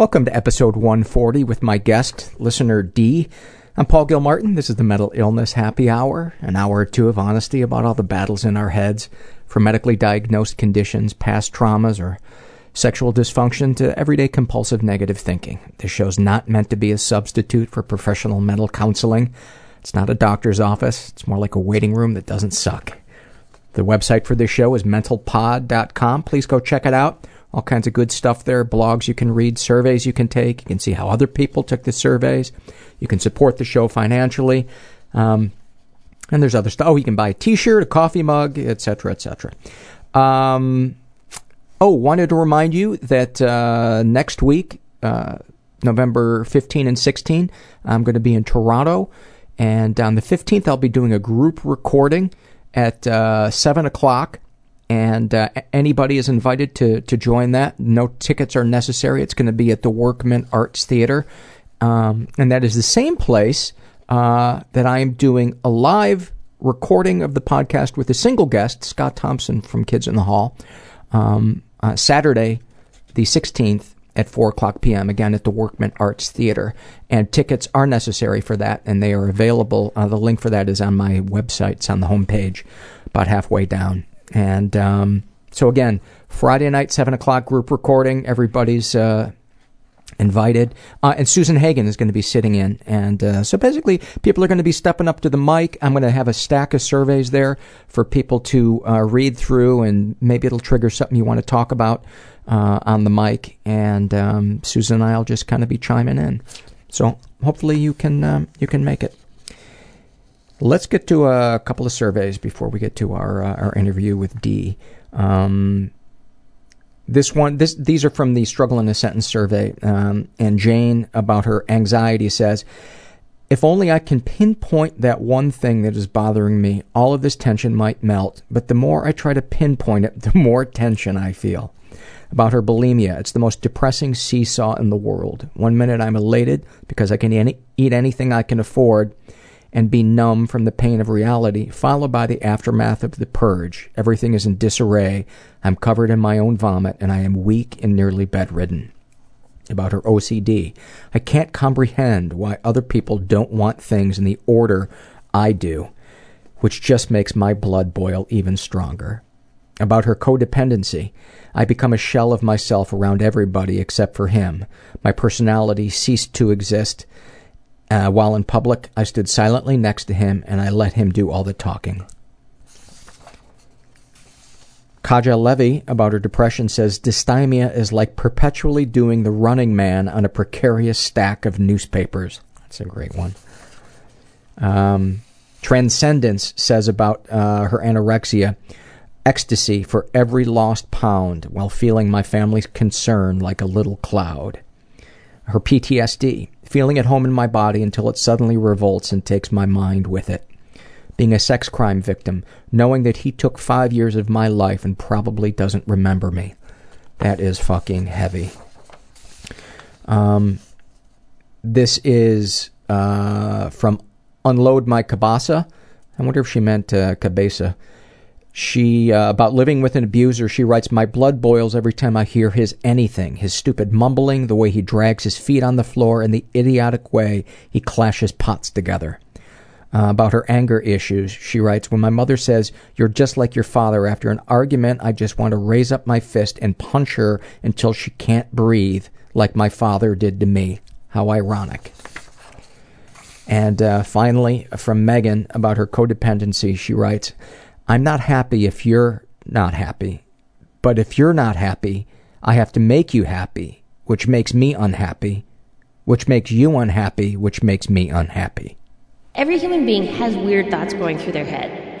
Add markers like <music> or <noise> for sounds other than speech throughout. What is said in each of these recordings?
Welcome to episode 140 with my guest, listener D. I'm Paul Gilmartin. This is the Mental Illness Happy Hour, an hour or two of honesty about all the battles in our heads, from medically diagnosed conditions, past traumas, or sexual dysfunction to everyday compulsive negative thinking. This show's not meant to be a substitute for professional mental counseling. It's not a doctor's office. It's more like a waiting room that doesn't suck. The website for this show is mentalpod.com. Please go check it out. All kinds of good stuff there, blogs you can read, surveys you can take. You can see how other people took the surveys. You can support the show financially. Um, and there's other stuff. Oh, you can buy a t-shirt, a coffee mug, etc., etc. Um, oh, wanted to remind you that uh, next week, uh, November 15 and 16, I'm going to be in Toronto. And on the 15th, I'll be doing a group recording at uh, 7 o'clock and uh, anybody is invited to to join that. No tickets are necessary. It's going to be at the Workman Arts Theater, um, and that is the same place uh, that I am doing a live recording of the podcast with a single guest, Scott Thompson from Kids in the Hall, um, uh, Saturday, the sixteenth at 4 o'clock p.m. again at the Workman Arts Theater. And tickets are necessary for that, and they are available. Uh, the link for that is on my website. It's on the homepage, about halfway down. And um, so again, Friday night, seven o'clock group recording. Everybody's uh, invited, uh, and Susan Hagen is going to be sitting in. And uh, so basically, people are going to be stepping up to the mic. I'm going to have a stack of surveys there for people to uh, read through, and maybe it'll trigger something you want to talk about uh, on the mic. And um, Susan and I'll just kind of be chiming in. So hopefully you can um, you can make it. Let's get to a couple of surveys before we get to our uh, our interview with Dee. Um, this one, this these are from the struggle in a sentence survey, um, and Jane about her anxiety says, "If only I can pinpoint that one thing that is bothering me, all of this tension might melt. But the more I try to pinpoint it, <laughs> the more tension I feel." About her bulimia, it's the most depressing seesaw in the world. One minute I'm elated because I can eat anything I can afford and be numb from the pain of reality, followed by the aftermath of the purge. Everything is in disarray. I'm covered in my own vomit, and I am weak and nearly bedridden. About her OCD. I can't comprehend why other people don't want things in the order I do, which just makes my blood boil even stronger. About her codependency. I become a shell of myself around everybody except for him. My personality ceased to exist uh, while in public, I stood silently next to him and I let him do all the talking. Kaja Levy, about her depression, says dysthymia is like perpetually doing the running man on a precarious stack of newspapers. That's a great one. Um, Transcendence says about uh, her anorexia ecstasy for every lost pound while feeling my family's concern like a little cloud. Her PTSD feeling at home in my body until it suddenly revolts and takes my mind with it. Being a sex crime victim, knowing that he took five years of my life and probably doesn't remember me. That is fucking heavy. Um, this is uh, from Unload My Cabasa. I wonder if she meant uh, cabeza. She uh, about living with an abuser. She writes, "My blood boils every time I hear his anything. His stupid mumbling, the way he drags his feet on the floor, and the idiotic way he clashes pots together." Uh, about her anger issues, she writes, "When my mother says you're just like your father after an argument, I just want to raise up my fist and punch her until she can't breathe, like my father did to me. How ironic." And uh, finally, from Megan about her codependency, she writes. I'm not happy if you're not happy. But if you're not happy, I have to make you happy, which makes me unhappy, which makes you unhappy, which makes me unhappy. Every human being has weird thoughts going through their head.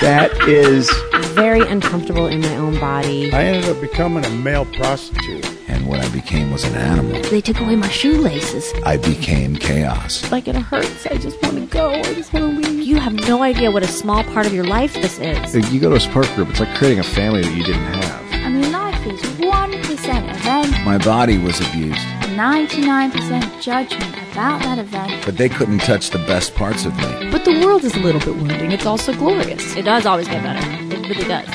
that is. Very uncomfortable in my own body. I ended up becoming a male prostitute And what I became was an animal. They took away my shoelaces. I became chaos. Like it hurts. I just want to go. I just want to leave. You have no idea what a small part of your life this is. You go to a support group, it's like creating a family that you didn't have. I mean, life is 1% event, My body was abused, 99% judgment about that event. but they couldn't touch the best parts of me. But the world is a little bit wounding. It's also glorious. It does always get better. It really does.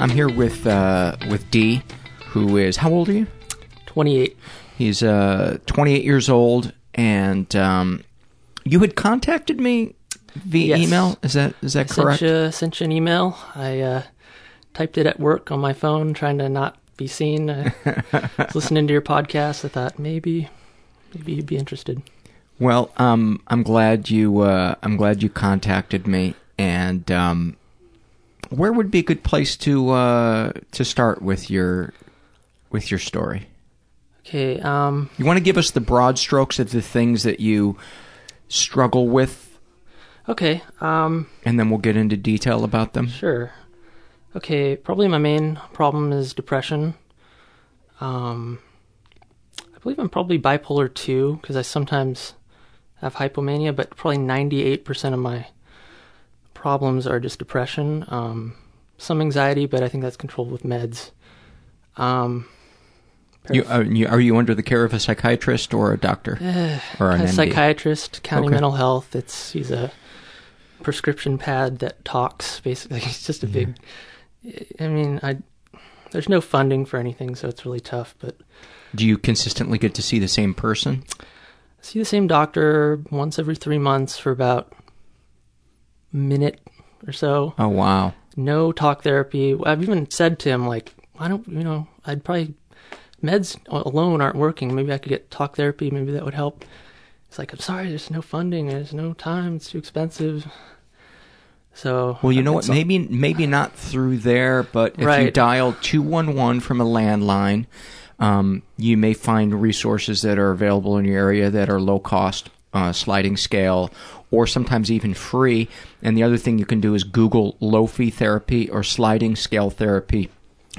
I'm here with uh, with D, who is how old are you? 28. He's uh, 28 years old, and um, you had contacted me via Yes. email. Is that is that I correct? Sent you, sent you an email. I uh, typed it at work on my phone, trying to not be seen. I was <laughs> listening to your podcast. I thought maybe, maybe you'd be interested. Well, um, I'm glad you uh, I'm glad you contacted me, and um, where would be a good place to uh, to start with your with your story? Okay. Um, You want to give us the broad strokes of the things that you struggle with, okay. Um, and then we'll get into detail about them. Sure. Okay, probably my main problem is depression. Um, I believe I'm probably bipolar 2 because I sometimes have hypomania, but probably 98% of my problems are just depression. Um, some anxiety, but I think that's controlled with meds. Um, You, are, you, are you under the care of a psychiatrist or a doctor <sighs> or an a MD? psychiatrist, county Okay. mental health. It's he's a prescription pad that talks. Basically, <laughs> he's just a big. I mean, I there's no funding for anything, so it's really tough. But Do you consistently get to see the same person? I see the same doctor once every three months for about a minute or so. Oh wow! No talk therapy. I've even said to him like, I don't, you know, I'd probably meds alone aren't working. Maybe I could get talk therapy. Maybe that would help. It's like, I'm sorry, there's no funding. There's no time. It's too expensive. So Well, you know what? Maybe maybe not through there, but if you dial two one one from a landline, um, you may find resources that are available in your area that are low cost, uh, sliding scale, or sometimes even free. And the other thing you can do is Google low fee therapy or sliding scale therapy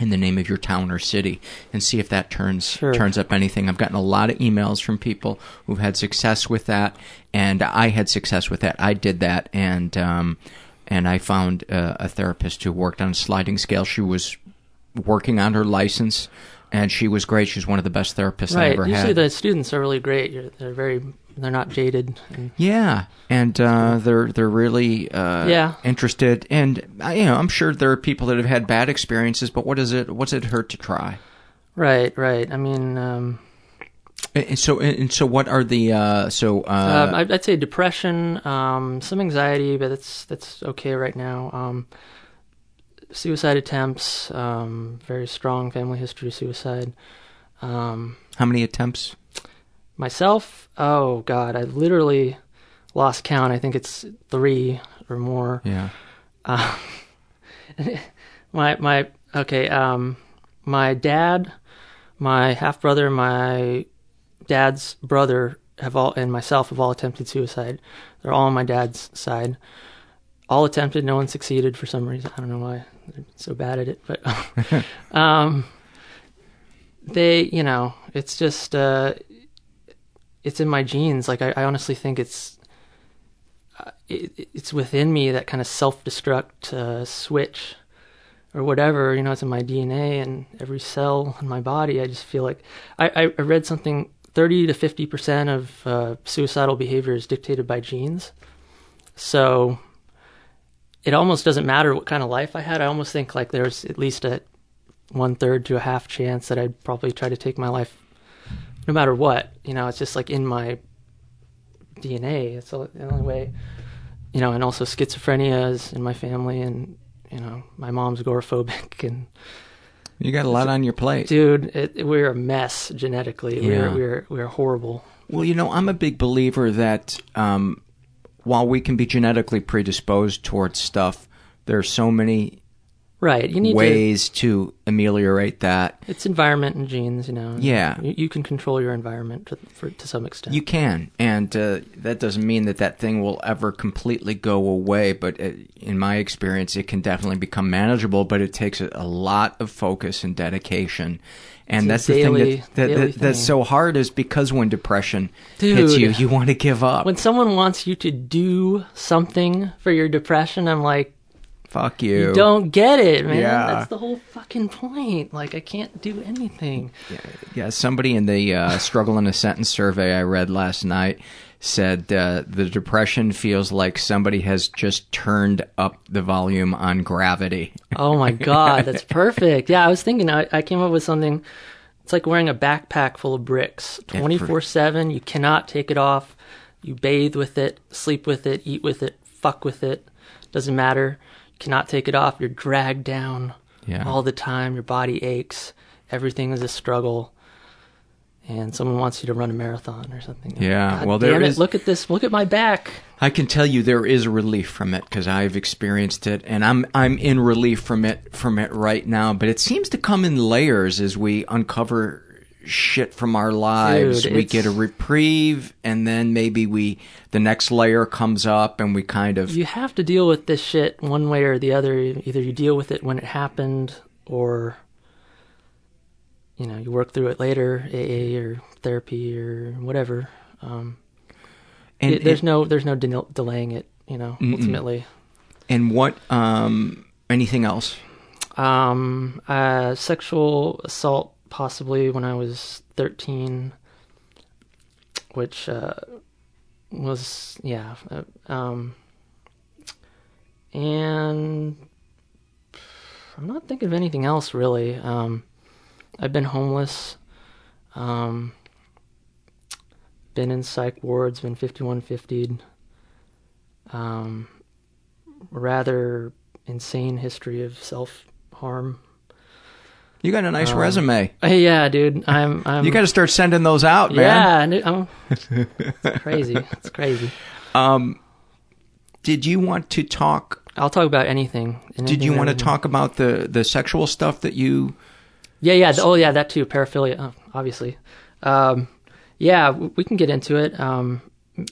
in the name of your town or city and see if that turns Sure. turns up anything. I've gotten a lot of emails from people who've had success with that, and I had success with that. I did that, and um, and I found uh, a therapist who worked on a sliding scale. She was working on her license, and she was great. She's one of the best therapists I right. ever Usually had. the students are really great. They're very, they're not jaded. And Yeah, and uh, they're they're really uh, Yeah. interested, and uh, you know I'm sure there are people that have had bad experiences, but what does it what's it hurt to try? right, right. I mean, um, And so and so what are the uh, so uh, um, I'd, I'd say depression, um, some anxiety, but that's that's okay right now. Um, suicide attempts, um, very strong family history of suicide. Um, how many attempts? myself, oh god, I literally lost count. I think it's three or more. Yeah. Uh, <laughs> my my okay. Um, my dad, my half brother, my dad's brother have all, and myself have all attempted suicide. They're all on my dad's side. All attempted. No one succeeded for some reason. I don't know why they're so bad at it, but <laughs> um, they, you know, it's just uh, it's in my genes. Like I, I honestly think it's uh, it, it's within me that kind of self-destruct uh, switch or whatever you know it's in my dna and every cell in my body i just feel like i, I I read something 30 to 50 percent of uh, suicidal behavior is dictated by genes. So it almost doesn't matter what kind of life i had. I almost think like there's at least a one third to a half chance that i'd probably try to take my life no matter what. You know it's just like in my dna it's the the only way you know and also schizophrenia is in my family and you know my mom's agoraphobic <laughs> and You got a lot on your plate. dude it, we're a mess genetically Yeah. we're we're we're horrible Well, you know, I'm a big believer that um, while we can be genetically predisposed towards stuff, there are so many Right. You need ways to ameliorate that. It's environment and genes, you know. Yeah. You, you can control your environment to, for, to some extent. You can, and uh, that doesn't mean that that thing will ever completely go away. But uh in my experience, it can definitely become manageable. But it takes a, a lot of focus and dedication, and It's that's the daily- thing that, that, that that's so hard is because when depression hits you, you want to give up. when someone wants you to do something for your depression, I'm like, Fuck you. you don't get it, man. Yeah. That's the whole fucking point. Like, I can't do anything. Yeah, somebody in the uh, struggle in a sentence survey I read last night said uh, the depression feels like somebody has just turned up the volume on gravity. Oh my <laughs> god, that's perfect. Yeah, I was thinking. I, I came up with something. It's like wearing a backpack full of bricks, twenty four seven. You cannot take it off. You bathe with it, sleep with it, eat with it, fuck with it. Doesn't matter. Cannot take it off. You're dragged down Yeah. all the time. Your body aches. Everything is a struggle. And someone wants you to run a marathon or something. Yeah, God well, there damn it, is- Look at this. Look at my back. I can tell you there is relief from it because I've experienced it, and I'm I'm in relief from it from it right now. But it seems to come in layers as we uncover shit from our lives. Dude, we it's- get a reprieve, and then maybe we the next layer comes up, and we kind of you have to deal with this shit one way or the other. Either you deal with it when it happened, or you know you work through it later, AA or therapy or whatever. Um, and it- there's and- no there's no de- delaying it. You know, ultimately. and what um anything else? Um, uh, sexual assault possibly when I was 13, which uh, was yeah. Uh, um, and I'm not thinking of anything else really. Um, I've been homeless. Um, been in psych wards. Been 5150'd. Um, rather insane history of self harm. You got a nice Um, resume. Yeah, dude. I'm. I'm You got to start sending those out, man. Yeah, I'm, <laughs> it's crazy. It's crazy. Um, did you want to talk? I'll talk about anything. Did you want to talk about the the sexual stuff that you? Yeah, yeah. th- Oh, yeah. That too. Paraphilia, oh, obviously. Um, yeah, we can get into it. Um,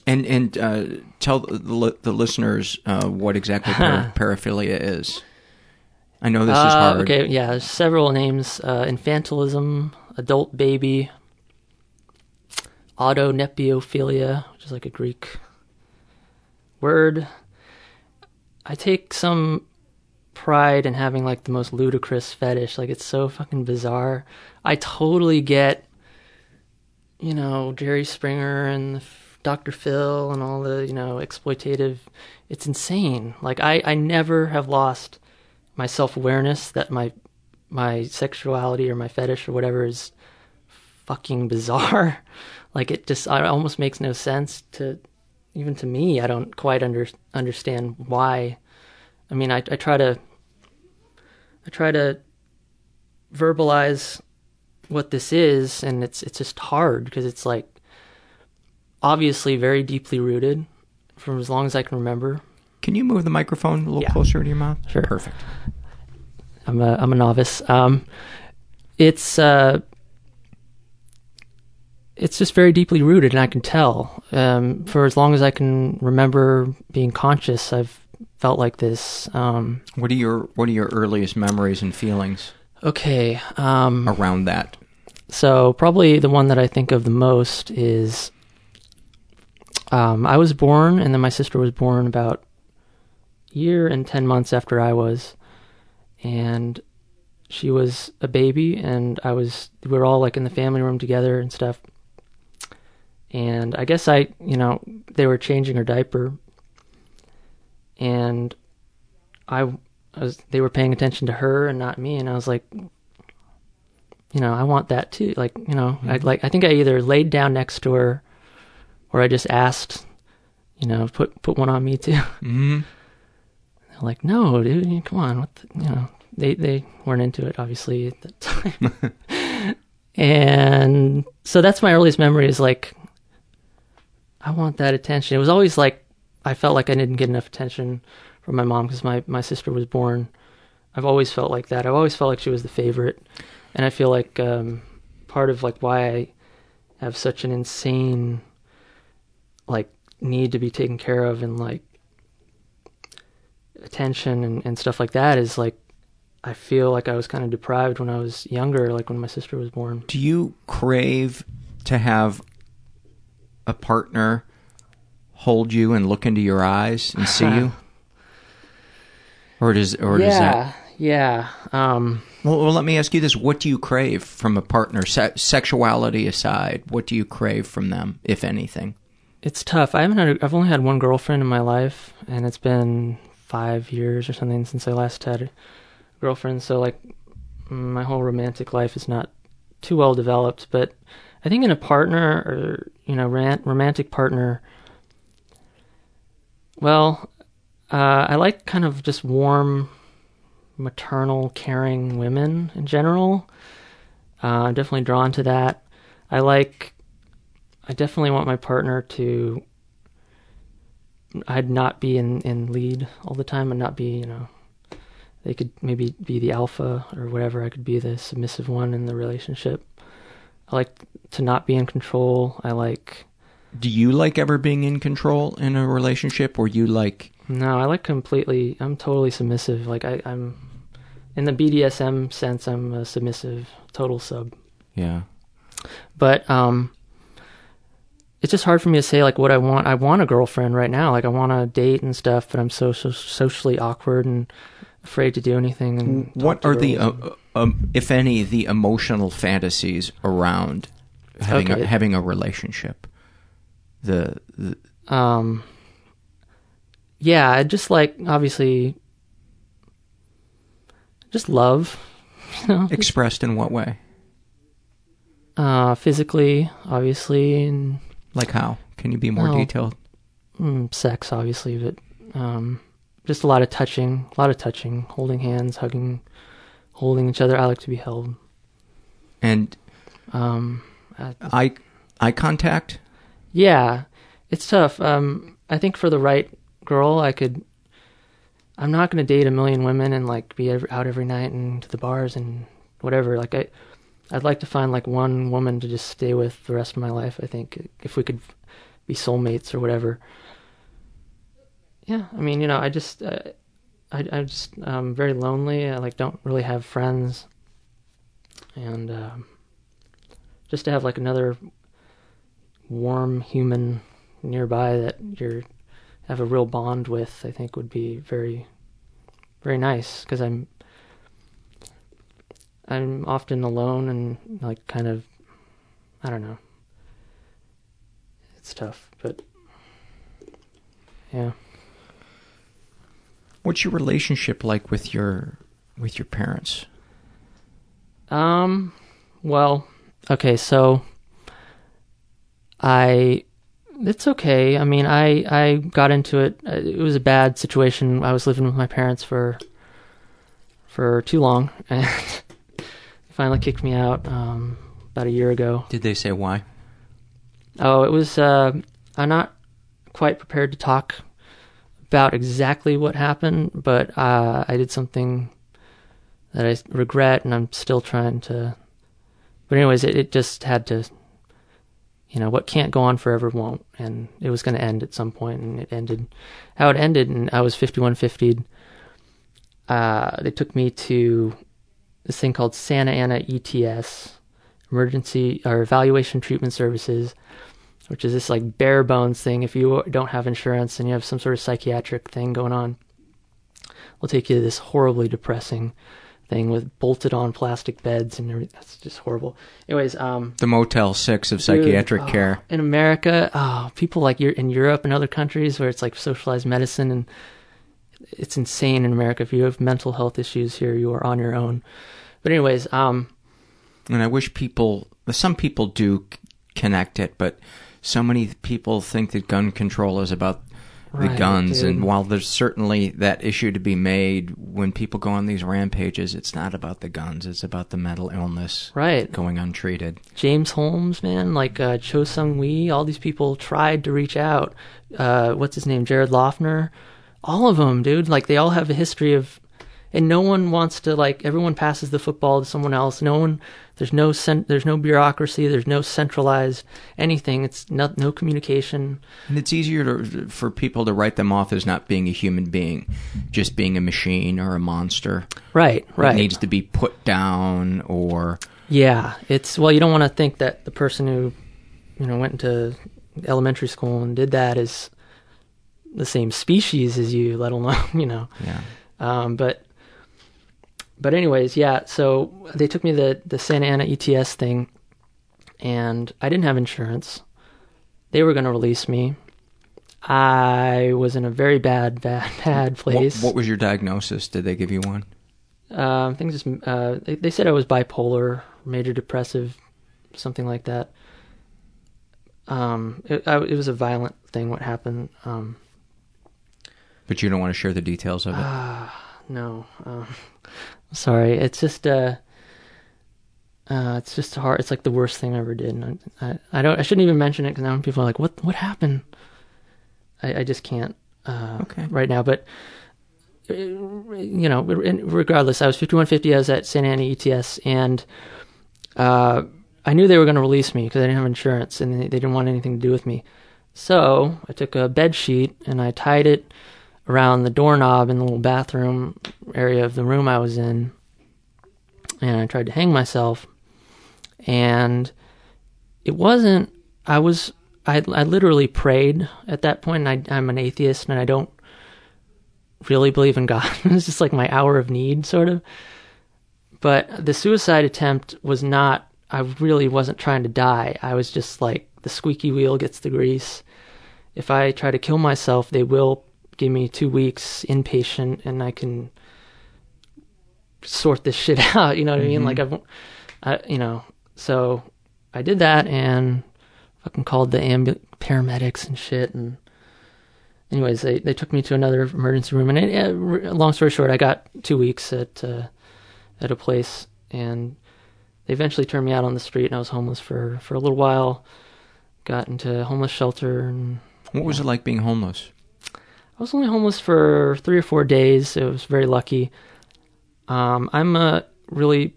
And and uh, tell the, the listeners uh, what exactly par- <laughs> paraphilia is. I know this is uh, hard. Okay, yeah. There's several names: uh, infantilism, adult baby, auto autonepiophilia, which is like a Greek word. I take some pride in having like the most ludicrous fetish. Like it's so fucking bizarre. I totally get, you know, Jerry Springer and Dr. Phil and all the, you know, exploitative. It's insane. Like I, I never have lost my self awareness that my my sexuality or my fetish or whatever is fucking bizarre. <laughs> like it just it almost makes no sense to even to me. I don't quite under, understand why. I mean, I I try to I try to verbalize what this is, and it's it's just hard because it's like obviously very deeply rooted from as long as I can remember. Can you move the microphone a little Yeah. closer to your mouth? Sure. Perfect. I'm a I'm a novice. Um, it's uh, it's just very deeply rooted, and I can tell. Um, for as long as I can remember being conscious, I've felt like this. Um, What are your What are your earliest memories and feelings okay. Um, around that? So probably the one that I think of the most is um, I was born, and then my sister was born about year and ten months after I was, and she was a baby, and I was. We were all like in the family room together and stuff. And I guess I, you know, they were changing her diaper, and I, I was. They were paying attention to her and not me, and I was like, you know, I want that too. Like, you know, I like I think I either laid down next to her or I just asked, you know, put put one on me too. Mm-hmm. They're like, no, dude, come on, what the, you know, they they weren't into it obviously at the time. <laughs> and so that's my earliest memory is like I want that attention. It was always like I felt like I didn't get enough attention from my mom because my my sister was born I've always felt like that. I've always felt like she was the favorite, and I feel like um, part of like why I have such an insane like need to be taken care of and like attention and, and stuff like that is like I feel like I was kind of deprived when I was younger, like when my sister was born. Do you crave to have a partner hold you and look into your eyes and <laughs> see you? Or does or does yeah, that yeah. Um, well, well, let me ask you this: What do you crave from a partner, se- sexuality aside? What do you crave from them, if anything? it's tough. I haven't had. A, I've only had one girlfriend in my life, and it's been five years or something since I last had a girlfriend. So like, my whole romantic life is not too well developed. But I think in a partner or you know, romantic partner. Well, uh, I like kind of just warm, maternal, caring women in general. Uh, I'm definitely drawn to that. I like I definitely want my partner to I'd not be in, in lead all the time and not be, you know, they could maybe be the alpha or whatever. I could be the submissive one in the relationship. I like to not be in control. I like. Do you like ever being in control in a relationship, or you like? No, I like completely. I'm totally submissive. Like I, I'm, in the BDSM sense, I'm a submissive, total sub. Yeah. But um, it's just hard for me to say like what I want. I want a girlfriend right now. Like I want to date and stuff, but I'm so, so socially awkward and afraid to do anything. And what are the, uh, um, if any, the emotional fantasies around having Okay. a, having a relationship? The, the um, yeah, I just like obviously, just love. <laughs> You know, expressed in what way? uh, physically, obviously, and Like how? Can you be more Well, detailed? mm, sex, obviously, but um, just a lot of touching, a lot of touching, holding hands, hugging, holding each other. I like to be held. And Um, uh, eye eye contact. yeah, it's tough. Um, I think for the right girl, I could. I'm not going to date a million women and like be ev out every night and to the bars and whatever. Like I, I'd like to find like one woman to just stay with the rest of my life. I think if we could be soulmates or whatever. Yeah, I mean, you know, I just, uh, I, I just, um, very lonely. I like don't really have friends, and um, just to have like another warm human nearby that you're have a real bond with, I think would be very, very nice because I'm I'm often alone and like kind of I don't know. It's tough, but yeah. What's your relationship like with your with your parents? Um well, okay, so I it's okay. I mean, I I got into it. uh, It was a bad situation. I was living with my parents for for too long, <laughs> and finally kicked me out um, about a year ago. Did they say why? Oh, it was. Uh, I'm not quite prepared to talk about exactly what happened, but uh, I did something that I regret, and I'm still trying to. But anyways, it, it just had to. You know what can't go on forever won't, and it was going to end at some point, and it ended. How it ended, and I was 5150. Uh, they took me to this thing called Santa Ana ETS, Emergency or Evaluation Treatment Services which is this like bare bones thing. If you don't have insurance and you have some sort of psychiatric thing going on, we'll take you to this horribly depressing thing with bolted on plastic beds and everything. That's just horrible. Anyways, um, The Motel Six of psychiatric dude, oh, care. in America, oh, people like you're in Europe and other countries where it's like socialized medicine and it's insane in America. If you have mental health issues here, you are on your own. But anyways, um, And I wish people, some people do connect it, but so many people think that gun control is about the Right, guns. dude. And while there's certainly that issue to be made, when people go on these rampages, it's not about the guns, it's about the mental illness right. going untreated. James Holmes, man, like uh, Cho Seung-Hui, all these people tried to reach out. Uh, what's his name? Jared Loughner. All of them, dude. Like they all have a history of and no one wants to like. Everyone passes the football to someone else. No one. There's no cent, There's no bureaucracy. There's no centralized anything. It's not no communication. And it's easier to, for people to write them off as not being a human being, just being a machine or a monster. Right. Right. It needs to be put down or. Yeah, it's well. You don't want to think that the person who, you know, went into elementary school and did that is the same species as you, let alone <laughs> you know. Yeah. Um, but but anyways, yeah. So they took me the the Santa Ana ETS thing, and I didn't have insurance. They were going to release me. I was in a very bad, <laughs> bad, bad place. What, what was your diagnosis? Did they give you one? Um, things just, uh, they, they said I was bipolar, major depressive, something like that. Um, it, I, it was a violent thing. What happened? Um, but you don't want to share the details of it. Uh, no. Um, sorry. It's just uh, uh, it's just hard. It's like the worst thing I ever did. And I, I, I don't. I shouldn't even mention it because now people are like, "What? What happened?" I, I just can't. Uh, okay. Right now, but uh, you know, regardless, I was 5150. I was at Santa Ana ETS, and uh, I knew they were going to release me because I didn't have insurance, and they, they didn't want anything to do with me. So I took a bed sheet and I tied it around the doorknob in the little bathroom area of the room I was in, and I tried to hang myself. And it wasn't. I was. I I literally prayed at that point. And I, I'm an atheist, and I don't really believe in God. <laughs> it's just like my hour of need, sort of. But the suicide attempt was not. I really wasn't trying to die. I was just like the squeaky wheel gets the grease. If I try to kill myself, they will give me two weeks inpatient, and I can sort this <laughs> shit out. You know what mm-hmm. I mean? Like I've, I, you know, so I did that and fucking called the ambu- paramedics and shit. And anyways, they they took me to another emergency room. And it, long story short, I got two weeks at uh, at a place, and they eventually turned me out on the street, and I was homeless for for a little while. Got into a homeless shelter and. What was it like being homeless? I was only homeless for three or four days. It was very lucky. Um, I'm a really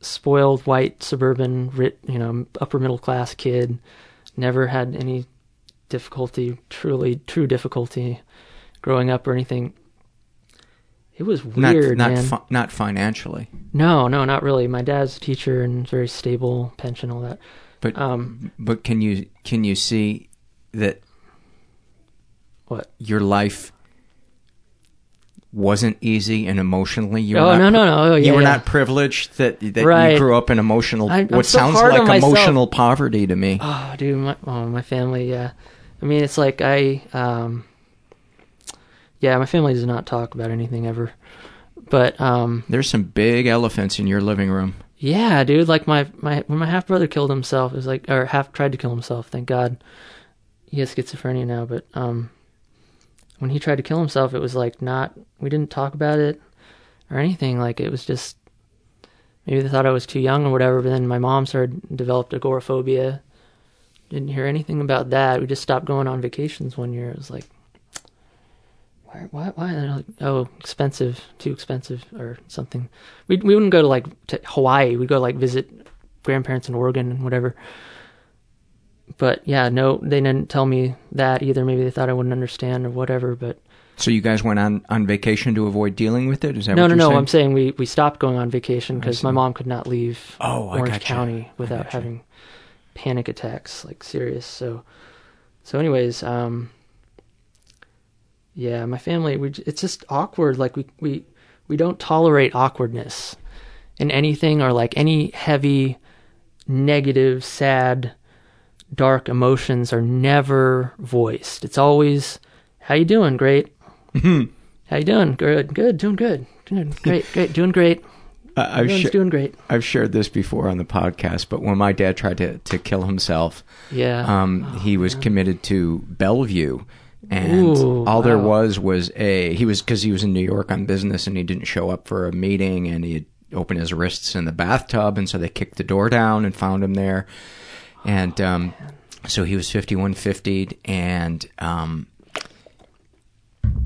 spoiled white suburban, you know, upper middle class kid. Never had any difficulty, truly true difficulty, growing up or anything. It was weird, not, not man. Fi- not financially. No, no, not really. My dad's a teacher and very stable pension, all that. But um, but can you can you see that what? Your life wasn't easy and emotionally you were oh, not, no no no. Oh, yeah, you were yeah. not privileged that that right. you grew up in emotional I, what so sounds like emotional myself. poverty to me. Oh dude my, oh, my family yeah. I mean it's like i um yeah my family does not talk about anything ever. But um there's some big elephants in your living room. Yeah dude like my my when my half brother killed himself it was like or half tried to kill himself thank god. He has schizophrenia now but um when he tried to kill himself, it was like not, we didn't talk about it or anything. Like it was just, maybe they thought I was too young or whatever. But then my mom started, developed agoraphobia. Didn't hear anything about that. We just stopped going on vacations one year. It was like, why, why, why? Like, oh, expensive, too expensive or something. We, we wouldn't go to like to Hawaii. We'd go like visit grandparents in Oregon and whatever but yeah, no, they didn't tell me that either. Maybe they thought I wouldn't understand or whatever. But so you guys went on on vacation to avoid dealing with it? Is that no, no, no? Saying? I'm saying we we stopped going on vacation because my mom could not leave oh, Orange County without having panic attacks, like serious. So, so anyways, um, yeah, my family, we it's just awkward. Like we we we don't tolerate awkwardness in anything or like any heavy, negative, sad dark emotions are never voiced. It's always, "How you doing? Great. Mm-hmm. How you doing? Good. Good. Doing good. Doing great. Great. Doing great." Uh, I've sh- doing great. I've shared this before on the podcast, but when my dad tried to, to kill himself, yeah, um, oh, he was man. committed to Bellevue, and Ooh, all there wow. was was a he was because he was in New York on business and he didn't show up for a meeting and he had opened his wrists in the bathtub and so they kicked the door down and found him there and um, so he was 5150 and um,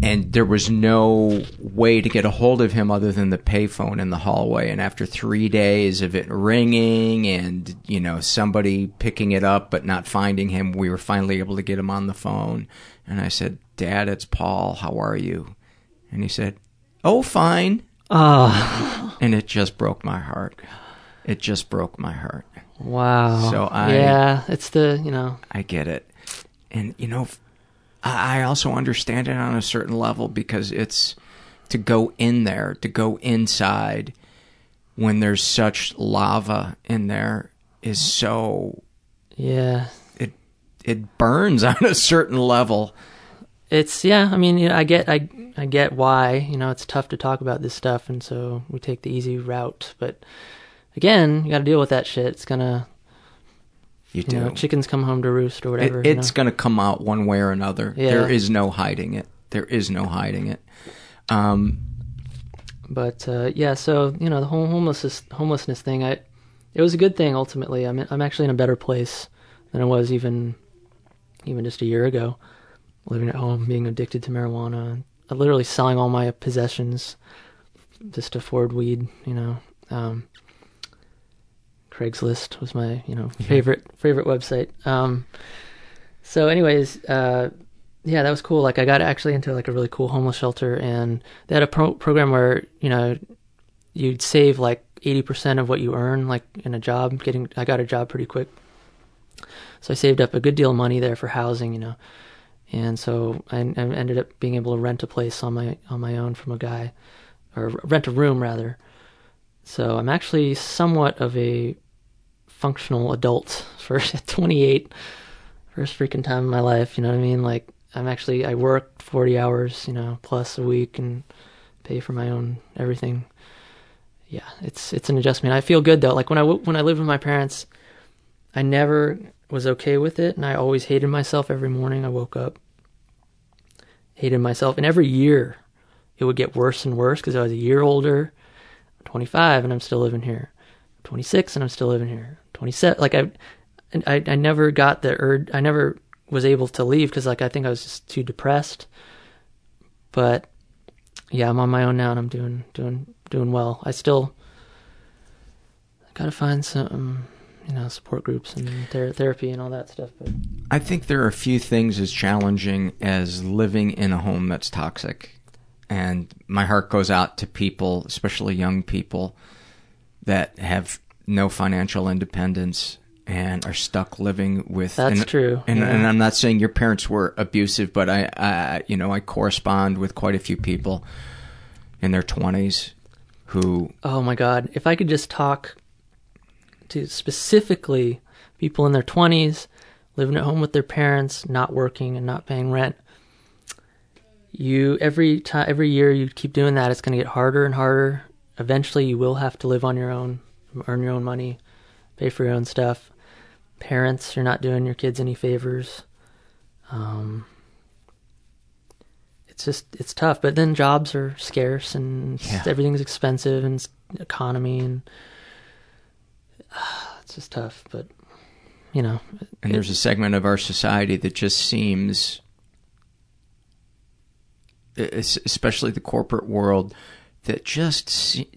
and there was no way to get a hold of him other than the payphone in the hallway. And after three days of it ringing and, you know, somebody picking it up but not finding him, we were finally able to get him on the phone. And I said, Dad, it's Paul. How are you? And he said, Oh, fine. Oh, And it just broke my heart. It just broke my heart. Wow. So I- yeah, it's the you know I get it. And, you know, I also understand it on a certain level because it's to go in there, to go inside when there's such lava in there is so yeah. it it burns <laughs> on a certain level. It's yeah. I mean, you know, I get I I get why you know it's tough to talk about this stuff, and so we take the easy route. But again, you got to deal with that shit. It's gonna You you do. know chickens come home to roost or whatever. It, you it's know? going to come out one way or another. Yeah. There is no hiding it. There is no hiding it. Um, but uh, yeah, so you know the whole homelessness homelessness thing, I it was a good thing ultimately. I'm I'm actually in a better place than I was even even just a year ago, living at home, being addicted to marijuana, literally selling all my possessions just to afford weed. You know, um, Craigslist was my you know favorite favorite website. Um, so, anyways, uh, yeah, that was cool. Like, I got actually into like a really cool homeless shelter, and they had a pro- program where you know you'd save like eighty percent of what you earn, like in a job. Getting, I got a job pretty quick, so I saved up a good deal of money there for housing, you know, and so I, I ended up being able to rent a place on my on my own from a guy, or rent a room rather. So I'm actually somewhat of a functional adult <laughs> for 28 first freaking time in my life you know what i mean? Like i'm actually i work 40 hours you know plus a week and pay for my own everything. Yeah it's it's an adjustment. I feel good though. Like when I when i lived with my parents i never was okay with it and i always hated myself. Every morning i woke up hated myself. And every year it would get worse and worse because i was a year older 25 and i'm still living here 26 and i'm still living here 27 like i I, I never got the urge. I never was able to leave because like I think I was just too depressed. But yeah, I'm on my own now and I'm doing doing doing well. I still got to find some you know support groups and ther- therapy and all that stuff. But I think there are a few things as challenging as living in a home that's toxic. And my heart goes out to people, especially young people, that have no financial independence and are stuck living with. That's and, true, And, yeah. and I'm not saying your parents were abusive, but I, I, you know, I correspond with quite a few people in their 20s who oh my god, if I could just talk to specifically people in their 20s living at home with their parents, not working and not paying rent. You every time every year you keep doing that it's going to get harder and harder. Eventually you will have to live on your own earn your own money pay for your own stuff. Parents you're not doing your kids any favors. Um it's just it's tough but then jobs are scarce and Yeah. everything's expensive and economy and <sighs> it's just tough but you know. And there's a segment of our society that just seems, especially the corporate world, that just se-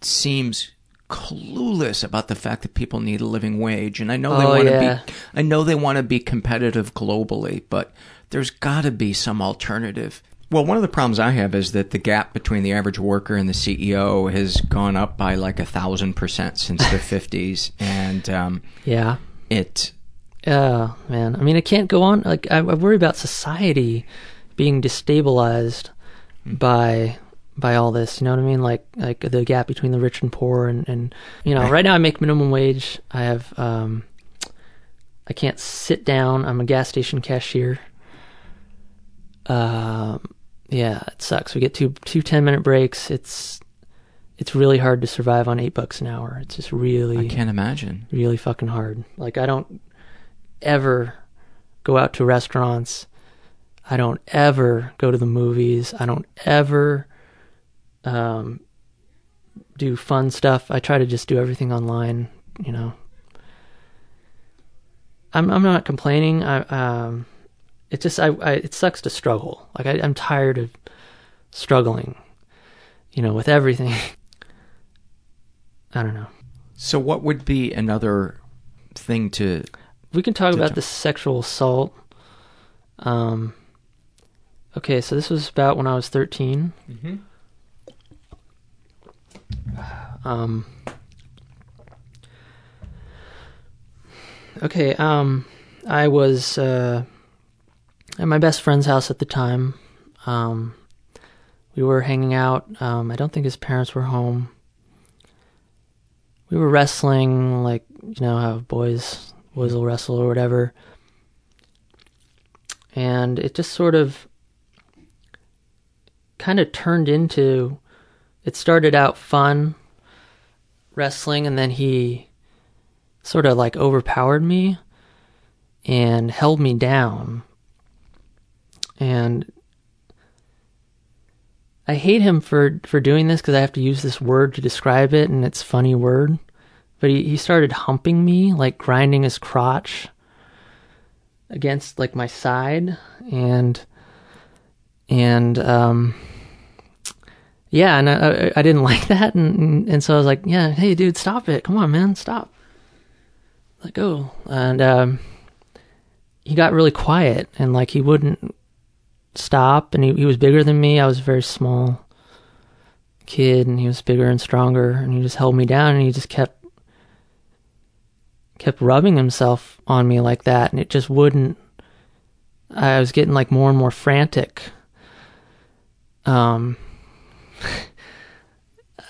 seems clueless about the fact that people need a living wage. And I know they Oh, want to yeah. be, I know they want to be competitive globally, but there's got to be some alternative. Well, one of the problems I have is that the gap between the average worker and the CEO has gone up by like a thousand percent since the <laughs> 50s, and um, yeah it Oh man, I mean, it can't go on. Like, I, I worry about society being destabilized by by all this. You know what I mean? Like, like the gap between the rich and poor, and and you know, right now I make minimum wage. I have um, I can't sit down. I'm a gas station cashier. Um, yeah, it sucks. We get two two ten minute breaks. It's it's really hard to survive on eight bucks an hour. It's just really I can't imagine. really fucking hard. Like I don't ever go out to restaurants. I don't ever go to the movies. I don't ever um do fun stuff. I try to just do everything online, you know. I'm I'm not complaining. I um it just I, I it sucks to struggle. Like I, I'm tired of struggling, you know, with everything. <laughs> I don't know. So, what would be another thing to? We can talk about talk- the sexual assault. Um. Okay, so this was about when I was 13. Mm-hmm. Um. Okay. Um, I was uh, at my best friend's house at the time. Um, we were hanging out. Um, I don't think his parents were home. We were wrestling, like you know how boys boys will wrestle or whatever. And it just sort of kind of turned into. It started out fun wrestling, and then he sort of like overpowered me and held me down. And I hate him for for doing this because I have to use this word to describe it, and it's funny word. But he, he started humping me, like grinding his crotch against like my side, and and um yeah, and I, I, didn't <laughs> like that, and, and and so I was like, yeah, hey dude, stop it, come on, man, stop, let go, and um he got really quiet, and like he wouldn't stop. And he, he was bigger than me. I was a very small kid and he was bigger and stronger. And he just held me down and he just kept kept rubbing himself on me like that. And it just wouldn't i was getting like more and more frantic um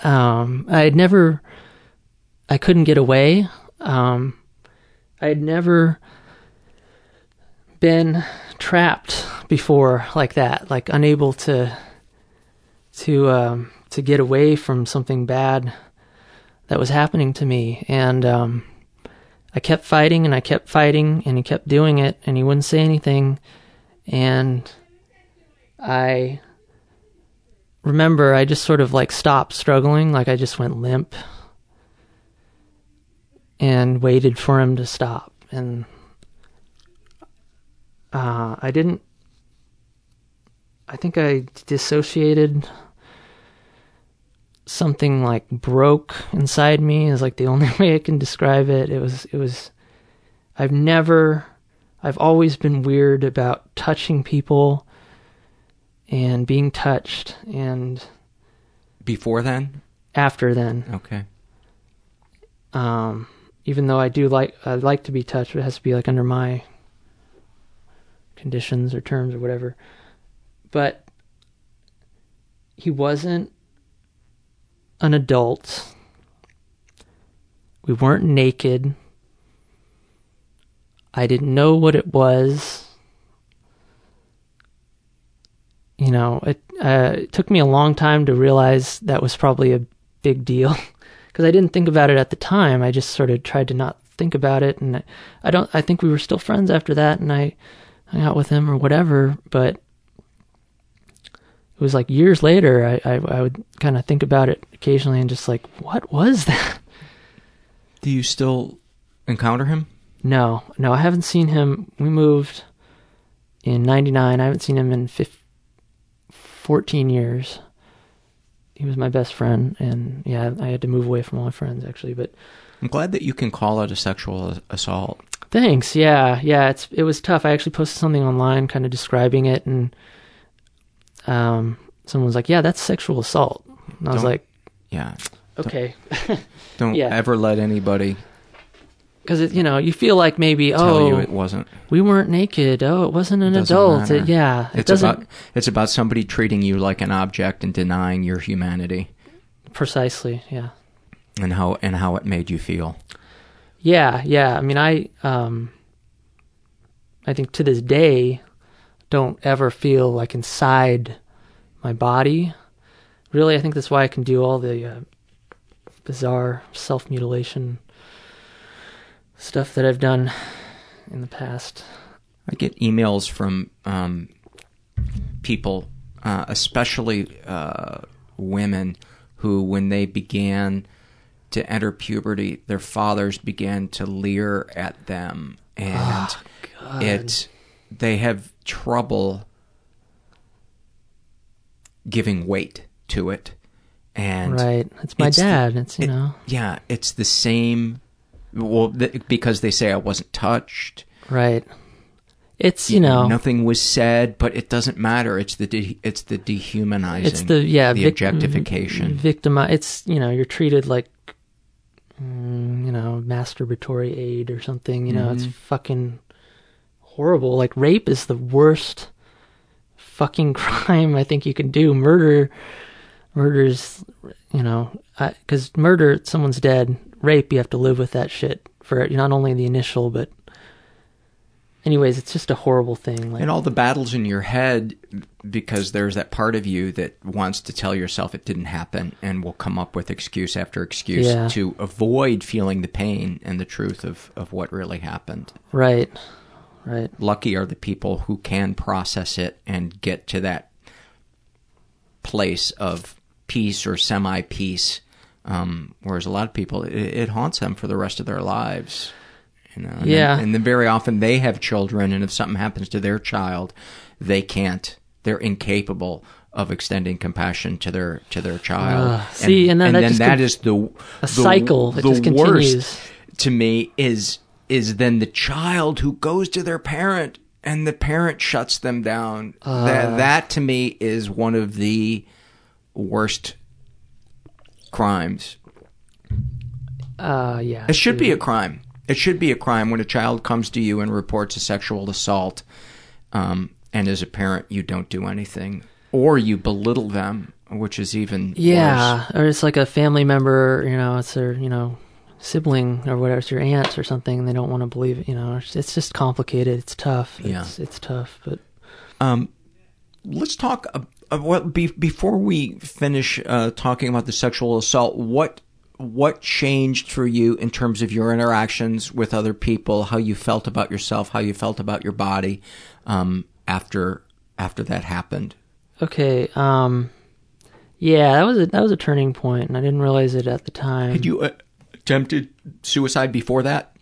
um i had never i couldn't get away. Um i had never been trapped before like that, like unable to to um, to get away from something bad that was happening to me, and um, I kept fighting and I kept fighting, and he kept doing it, and he wouldn't say anything, and I remember I just sort of like stopped struggling, like I just went limp, and waited for him to stop, and uh, I didn't. I think I dissociated. Something like broke inside me is like the only <laughs> way I can describe it. It was. It was. I've never. I've always been weird about touching people and being touched, and Before then, after then, okay. um, even though I do like I like to be touched, it has to be like under my conditions or terms or whatever. But he wasn't an adult. We weren't naked. I didn't know what it was. You know, it, uh, it took me a long time to realize that was probably a big deal <laughs> because I didn't think about it at the time. I just sort of tried to not think about it, and I, I don't. I think we were still friends after that, and I hung out with him or whatever. But it was like years later. I I, I would kind of think about it occasionally, and just like, what was <laughs> that? Do you still encounter him? No, no, I haven't seen him. We moved in '99. I haven't seen him in 15, 14 years. He was my best friend, and yeah, I had to move away from all my friends actually. But I'm glad that you can call it a sexual assault. thanks, yeah, yeah. It's it was tough. I actually posted something online, kind of describing it, and um, someone was like, "Yeah, that's sexual assault." And I was Don't- like, Yeah. "Okay," Don't <laughs> Yeah. ever let anybody because you know you feel like maybe tell oh you it wasn't. we weren't naked. Oh, it wasn't an Doesn't adult. It- yeah, it It's doesn't about it's about somebody treating you like an object and denying your humanity precisely. Yeah. and how and how it made you feel. Yeah, yeah. I mean, I um, I think to this day, don't ever feel like inside my body. Really, I think that's why I can do all the uh, bizarre self mutilation stuff that I've done in the past. I get emails from um, people, uh, especially uh, women, who, when they began to enter puberty, their fathers began to leer at them, and it they have trouble giving weight to it. And right. It's my it's the- dad. it's you it- know. yeah, it's the same. Well, th- because they say I wasn't touched. Right. It's you know. nothing was said, but it doesn't matter. It's the de- it's the dehumanizing. it's the yeah the vic- objectification. victim it's you know you're treated like mm, you know masturbatory aid or something you know it's Mm-hmm. fucking horrible like rape is the worst fucking <laughs> crime i think you can do murder murder's you know because murder someone's dead rape you have to live with that shit for not only the initial but anyways it's just a horrible thing like and all the battles in your head because there's that part of you that wants to tell yourself it didn't happen and will come up with excuse after excuse Yeah. to avoid feeling the pain and the truth of, of what really happened. right right Lucky are the people who can process it and get to that place of peace or semi peace. Um, whereas a lot of people, it, it haunts them for the rest of their lives. You know, and Yeah. Then, and then very often they have children, and if something happens to their child, they can't. They're incapable of extending compassion to their to their child. Ugh. See, and then that just that could- is the a the- cycle that the just continues. worst to me is is then the child who goes to their parent and the parent shuts them down. Uh. that that to me is one of the worst crimes. uh yeah It should be a crime. It should be a crime when a child comes to you and reports a sexual assault, um, and as a parent you don't do anything, or you belittle them, which is even worse. Yeah, or it's like a family member, you know, it's their, you know, sibling or whatever, it's your aunt or something, and they don't want to believe it, you know. It's, just complicated. It's tough. Yeah. It's, it's tough, but Um, let's talk. Uh, uh, be, before we finish uh, talking about the sexual assault? What what changed for you in terms of your interactions with other people? How you felt about yourself? How you felt about your body um, after after that happened? okay. Um, yeah, that was a that was a turning point, and I didn't realize it at the time. Had you uh, attempted suicide before that?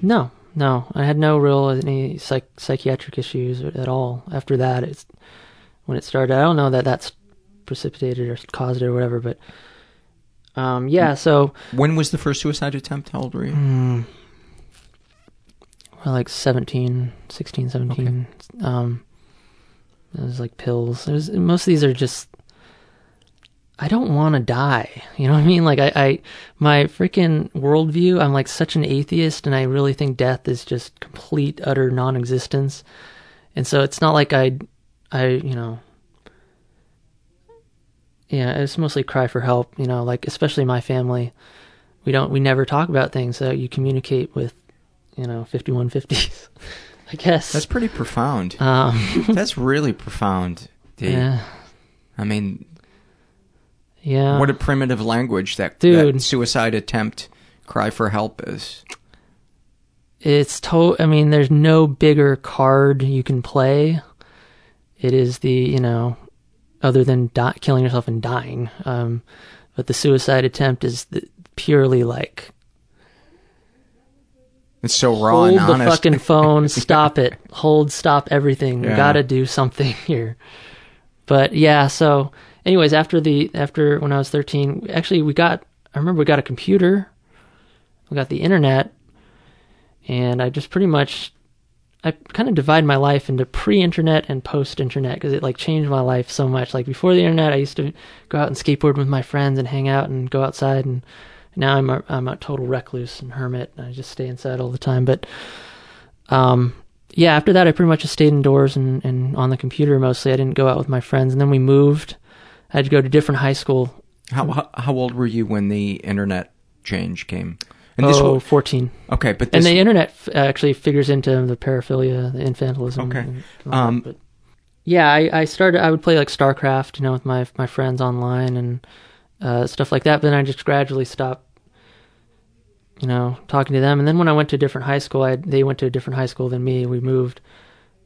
No, no, I had no real any psych, psychiatric issues at all. After that, it's when it started. I don't know that that's precipitated or caused it or whatever, but um, yeah. So When was the first suicide attempt? How old were you? Mm, well, like 17, 16, 17. Um, it was like pills. It was, most of these are just. I don't want to die. You know what I mean? Like I, I, my freaking worldview. I'm like such an atheist, and I really think death is just complete, utter non-existence. And so it's not like I, I, you know. Yeah, it's mostly cry for help. You know, like especially my family we don't we never talk about things so you communicate with you know 5150s <laughs> i guess That's pretty profound. um <laughs> That's really profound. Dee. yeah I mean, yeah what a primitive language that, Dude. that suicide attempt cry for help is. it's to i mean there's no bigger card you can play it is the you know other than di- killing yourself and dying um but the suicide attempt is the, purely like It's so raw hold and the honest. fucking <laughs> phone stop it hold stop everything we Yeah. gotta do something <laughs> here but yeah so anyways after the after when i was 13 actually we got i remember we got a computer we got the internet and i just pretty much i kind of divide my life into pre-internet and post-internet because it like changed my life so much. Like before the internet i used to go out and skateboard with my friends and hang out and go outside and now i'm a, I'm a total recluse and hermit. And i just stay inside all the time. But um yeah after that i pretty much just stayed indoors and, and on the computer mostly. I didn't go out with my friends. And then we moved. I had to go to different high school. How, how how old were you when the internet change came? And oh, was 14 okay, but this and the internet f- actually figures into the paraphilia, the infantilism. Okay. and that, Um, yeah, I, I started. I would play like StarCraft, you know, with my my friends online and uh, stuff like that. But then I just gradually stopped, you know, talking to them. And then when I went to a different high school, I they went to a different high school than me. We moved,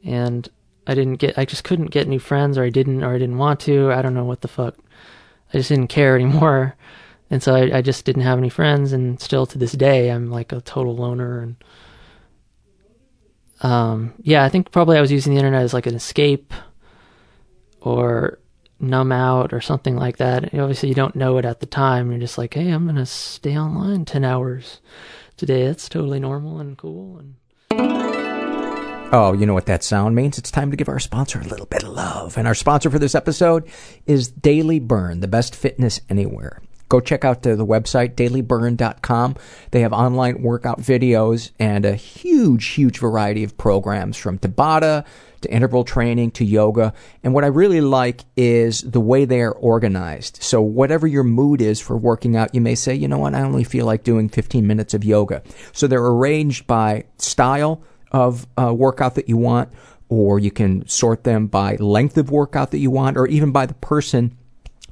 and I didn't get. I just couldn't get new friends, or I didn't, or I didn't want to. I don't know what the fuck. I just didn't care <laughs> anymore. And so I, I just didn't have any friends, and still to this day, I'm like a total loner. And um, yeah, I think probably I was using the internet as like an escape or numb out or something like that. And obviously, you don't know it at the time. You're just like, hey, I'm to stay online 10 hours today. That's totally normal and cool. And Oh, you know what that sound means? It's time to give our sponsor a little bit of love. And our sponsor for this episode is Daily Burn, the best fitness anywhere. Go check out the, the website, dailyburn.com. They have online workout videos and a huge, huge variety of programs from Tabata to interval training to yoga. And what I really like is the way they are organized. So, whatever your mood is for working out, you may say, you know what, I only feel like doing 15 minutes of yoga. So, they're arranged by style of uh, workout that you want, or you can sort them by length of workout that you want, or even by the person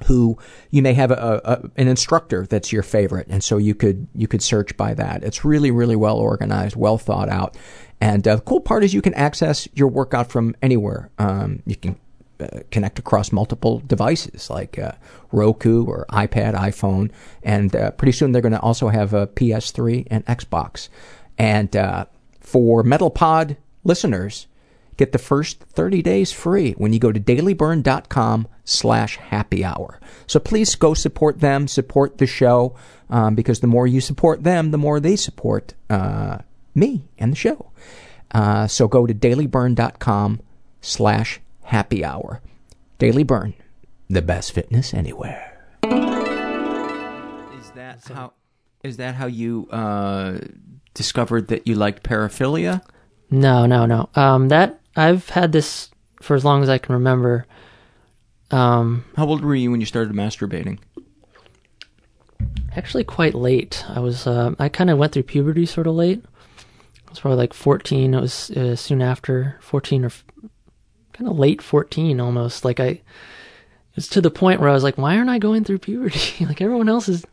who you may have a, a, an instructor that's your favorite, and so you could you could search by that. It's really really well organized, well thought out, and uh, the cool part is you can access your workout from anywhere. Um, you can uh, connect across multiple devices like uh, Roku or iPad, iPhone, and uh, pretty soon they're going to also have a PS3 and Xbox. And uh, for MetalPod listeners, get the first 30 days free when you go to dailyburn.com slash happy hour. So please go support them, support the show, um, because the more you support them, the more they support uh, me and the show. Uh, so go to dailyburn.com slash happy hour. Daily Burn, the best fitness anywhere. Is that how? Is that how you uh, discovered that you liked paraphilia? No, no, no. Um, that I've had this for as long as I can remember. Um, How old were you when you started masturbating? actually, quite late. I was. Uh, I kind of went through puberty sort of late. I was probably like fourteen. It was uh, soon after fourteen or kind of late fourteen almost. Like I. It's to the point where I was like, why aren't I going through puberty? <laughs> like everyone else is.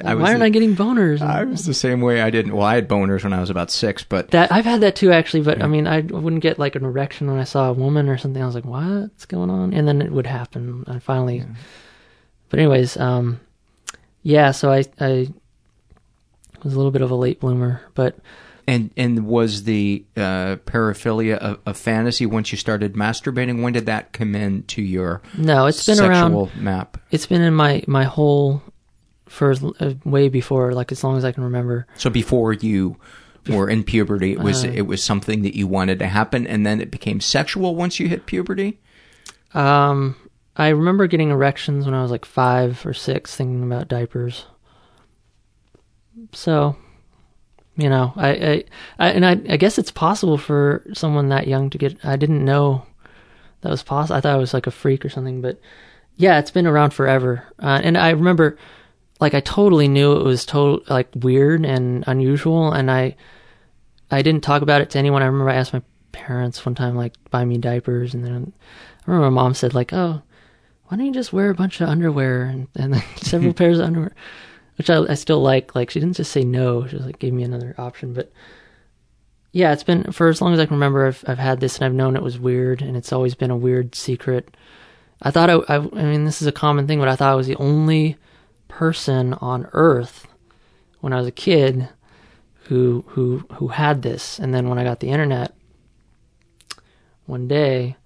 Why aren't the- I getting boners? I was the same way. I didn't. Well, I had boners when I was about six, but That I've had that too, actually. But I mean, I wouldn't get like an erection when I saw a woman or something. I was like, "What's going on?" And then it would happen. And finally, but anyways, um, yeah. So I I was a little bit of a late bloomer, but and and was the uh, paraphilia a, a fantasy once you started masturbating? When did that come into your no, it's been sexual around. map? It's been in my my whole for uh, way before, like as long as I can remember. So before you were in puberty, it was Uh. it was something that you wanted to happen, and then it became sexual once you hit puberty. Um, I remember getting erections when I was like five or six, thinking about diapers. So, you know, I, I, I and I, I guess it's possible for someone that young to get. I didn't know that was possible. I thought I was like a freak or something, but yeah, it's been around forever. Uh, and I remember, like, I totally knew it was total like weird and unusual, and I, I didn't talk about it to anyone. I remember I asked my parents one time, like, buy me diapers, and then I remember my mom said, like, oh, why don't you just wear a bunch of underwear and, and <laughs> several pairs of underwear, which I, I still like. Like, she didn't just say no; she like gave me another option. But yeah, it's been for as long as I can remember. I've I've had this, and I've known it was weird, and it's always been a weird secret. I thought I, I, I mean, this is a common thing, but I thought I was the only person on Earth when I was a kid who who who had this. And then when I got the internet, one day,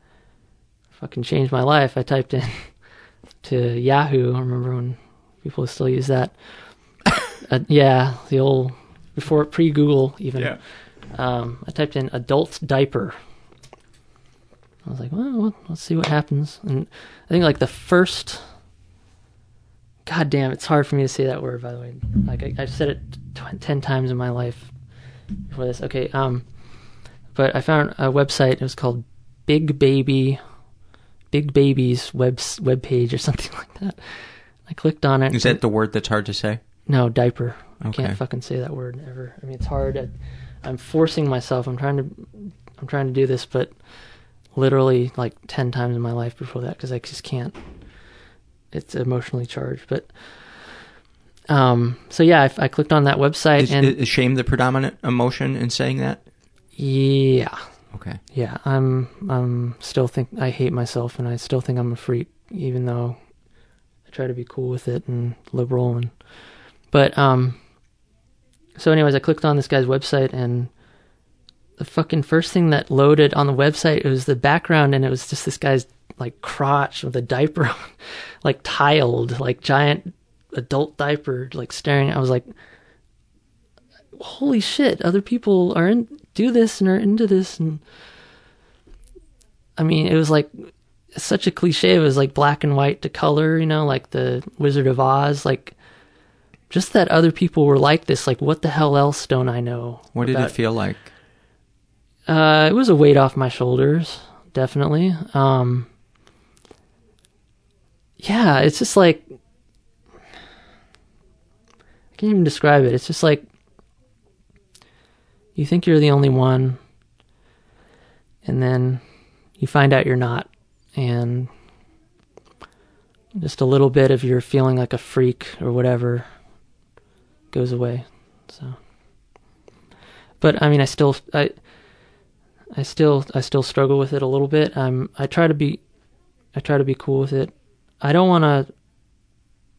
fucking changed my life. I typed in <laughs> to Yahoo. I remember when people still use that. <coughs> uh, yeah, the old before pre Google even. Um, I typed in adult diaper. I was like, well, let's see what happens. And I think like the first. God damn, it's hard for me to say that word. By the way, like I, I've said it tw- ten times in my life before this. Okay, um, but I found a website. It was called Big Baby, Big Babies web web page or something <laughs> like that. I clicked on it. Is that the word that's hard to say? No, diaper. I can't fucking say that word ever. I mean, it's hard. I, I'm forcing myself. I'm trying to, I'm trying to do this, but literally like ten times in my life before that because I just can't. It's emotionally charged, but um. So yeah, I, I clicked on that website Is, and is shame the predominant emotion in saying that? yeah, Okay. yeah. I'm I'm still think I hate myself and I still think I'm a freak, even though I try to be cool with it and liberal and. But um. So, anyways, I clicked on this guy's website and the fucking first thing that loaded on the website it was the background and it was just this guy's like crotch with a diaper on, <laughs> like tiled like giant adult diaper like staring i was like holy shit other people are in do this and are into this and i mean it was like such a cliche it was like black and white to color you know like the wizard of oz like just that other people were like this like what the hell else don't i know What did it feel like? uh, it was a weight off my shoulders, definitely. Um, yeah, it's just like I can't even describe it. It's just like you think you're the only one, and then you find out you're not, and just a little bit of your feeling like a freak or whatever goes away. So, but I mean, I still I. I still I still struggle with it a little bit. I'm I try to be I try to be cool with it. I don't want to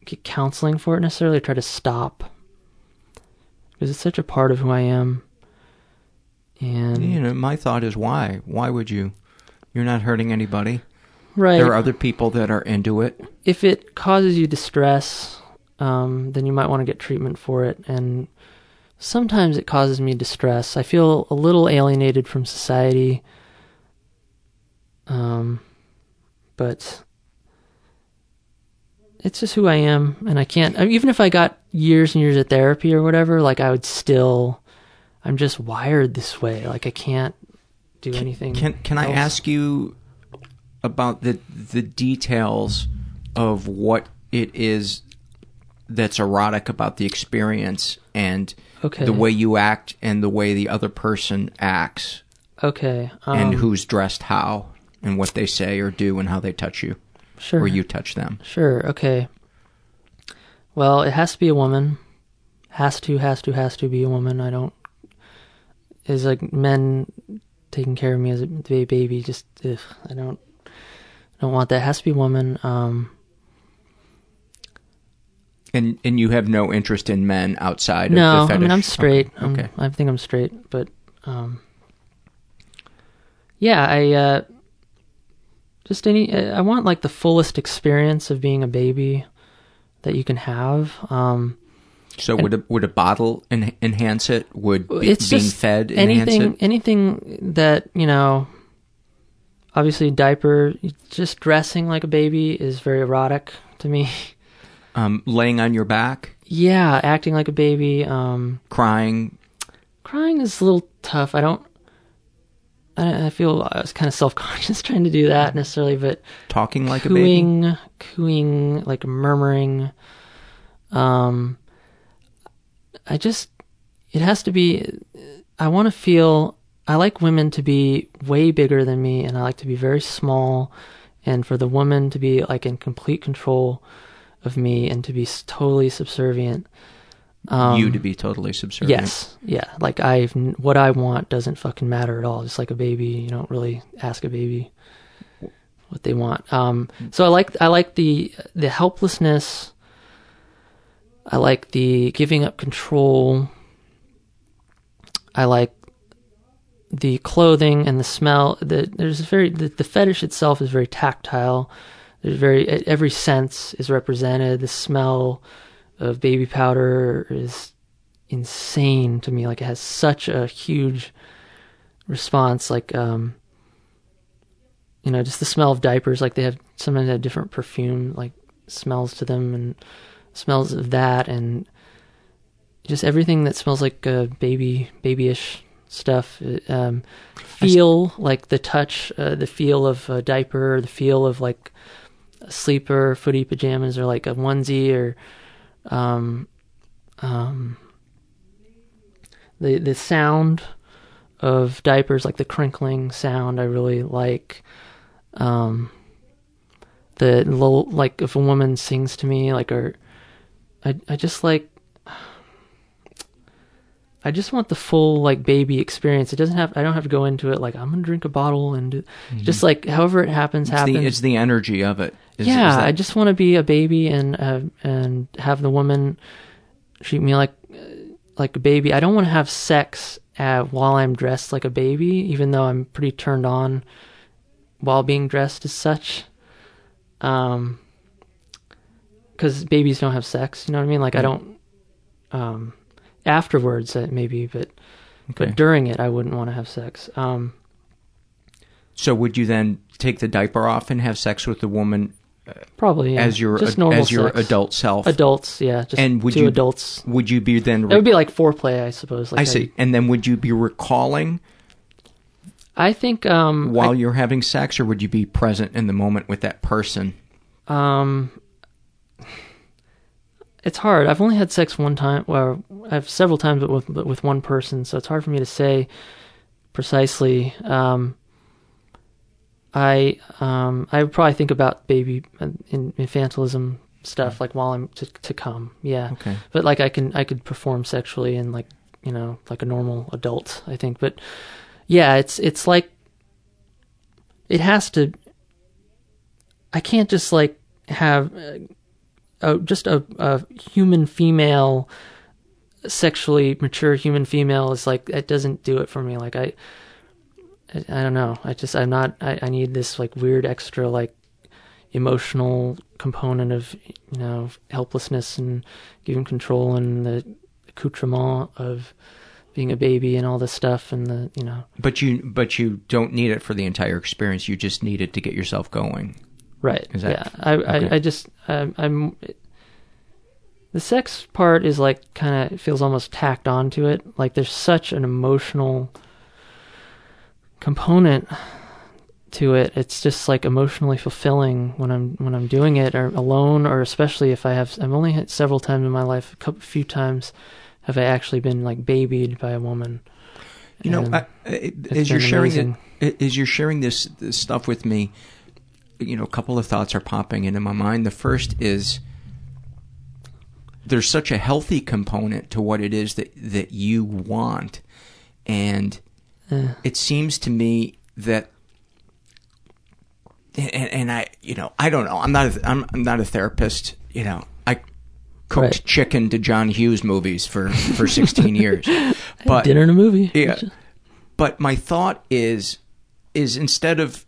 get counseling for it necessarily. I try to stop because it's such a part of who I am. And You know, my thought is why? Why would you? You're not hurting anybody. Right, There are other people that are into it. if it causes you distress, um, then you might want to get treatment for it. And sometimes it causes me distress. I feel a little alienated from society. Um, but it's just who I am, and I can't. I mean, even if I got years and years of therapy or whatever, like I would still. I'm just wired this way. Like I can't do anything. Can can I ask you about the the details of what it is that's erotic about the experience and Okay. the way you act and the way the other person acts Okay. Um, and who's dressed how and what they say or do and how they touch you sure. or you touch them. Sure, okay. Well, it has to be a woman. Has to, has to, has to be a woman. I don't. Is like men taking care of me as a baby. Just, ugh, I don't. Don't want that. It has to be a woman. Um, And and you have no interest in men outside no, of the I mean I'm straight. Okay. I'm- okay. I think I'm straight, but um, yeah, I uh, just any. I want like the fullest experience of being a baby that you can have. Um, So would a, would a bottle en- enhance it? Would be, it's being fed enhance anything it? anything that you know obviously diaper just dressing like a baby is very erotic to me Um, laying on your back, yeah acting like a baby um crying. crying is a little tough i don't i, I feel i was kind of self-conscious <laughs> trying to do that necessarily but Talking like a baby. cooing cooing like murmuring um i just it has to be i want to feel i like women to be way bigger than me and i like to be very small and for the woman to be like in complete control of me and to be totally subservient um, you to be totally subservient. Yes, yeah. Like I, what I want doesn't fucking matter at all. Just like a baby, you don't really ask a baby what they want. Um, so I like, I like the the helplessness. I like the giving up control. I like the clothing and the smell. The, there's very the, the fetish itself is very tactile. There's very every sense is represented. The smell of baby powder is insane to me. Like it has such a huge response. Like um, you know, just the smell of diapers. Like they have sometimes they have different perfume like smells to them and smells of that and just everything that smells like uh, baby babyish stuff. uh, Um, feel like the touch, uh, the feel of a diaper, the feel of like a sleeper, footy pajamas, or like a onesie, or um, um, the the sound of diapers, like the crinkling sound, I really like. Um, the low, like if a woman sings to me, like or I I just like. I just want the full like baby experience. It doesn't have. I don't have to go into it like I'm gonna drink a bottle and do, just like however it happens It's happens. the, it's the energy of it. Is- yeah, is that- I just want to be a baby and uh, and have the woman treat me like like a baby. I don't want to have sex uh, while I'm dressed like a baby, even though I'm pretty turned on while being dressed as such. Um, because babies don't have sex, you know what I mean? Like I don't. Um, afterwards, uh, maybe, but Okay. but during it, I wouldn't want to have sex. Um, So would you then take the diaper off and have sex with the woman probably yeah. as your just normal as your sex. adult self? adults, yeah, just and would two you adults. Would you be then? It would be like foreplay, I suppose. Like I see. And then would you be recalling I think um, while you're having sex, or would you be present in the moment with that person? Um, it's hard. I've only had sex one time. Well, I've several times, but with but with one person, so it's hard for me to say precisely. Um, I um, I would probably think about baby uh, in, infantilism stuff like while I'm to to come. Yeah. Okay. But like I can I could perform sexually and like you know like a normal adult. I think, but yeah, it's it's like it has to. I can't just like have uh, a, just a, a human female, sexually mature human female is like it doesn't do it for me. Like I, I, I don't know. I just I'm not. I, I need this like weird extra like emotional component of you know helplessness and giving control and the accoutrement of being a baby and all this stuff and the you know But you but you don't need it for the entire experience. You just need it to get yourself going. Right. That- yeah. I, okay. I, I just, um, I'm, the sex part is like kind of feels almost tacked onto it. Like there's such an emotional component to it. It's just like emotionally fulfilling when I'm, when I'm doing it or alone or especially if I have, I've only had several times in my life, a couple, few times have I actually been like babied by a woman. You know, I, I- as you're sharing it, as you're sharing this, this stuff with me, you know, a couple of thoughts are popping into my mind. The first is there's such a healthy component to what it is that that you want, and Eh. it seems to me that. And, and I, you know, I don't know. I'm not. A, I'm, I'm not a therapist. You know, I cooked Right. chicken to John Hughes movies for for 16 years. But <laughs> dinner and a movie. yeah. But my thought is is instead of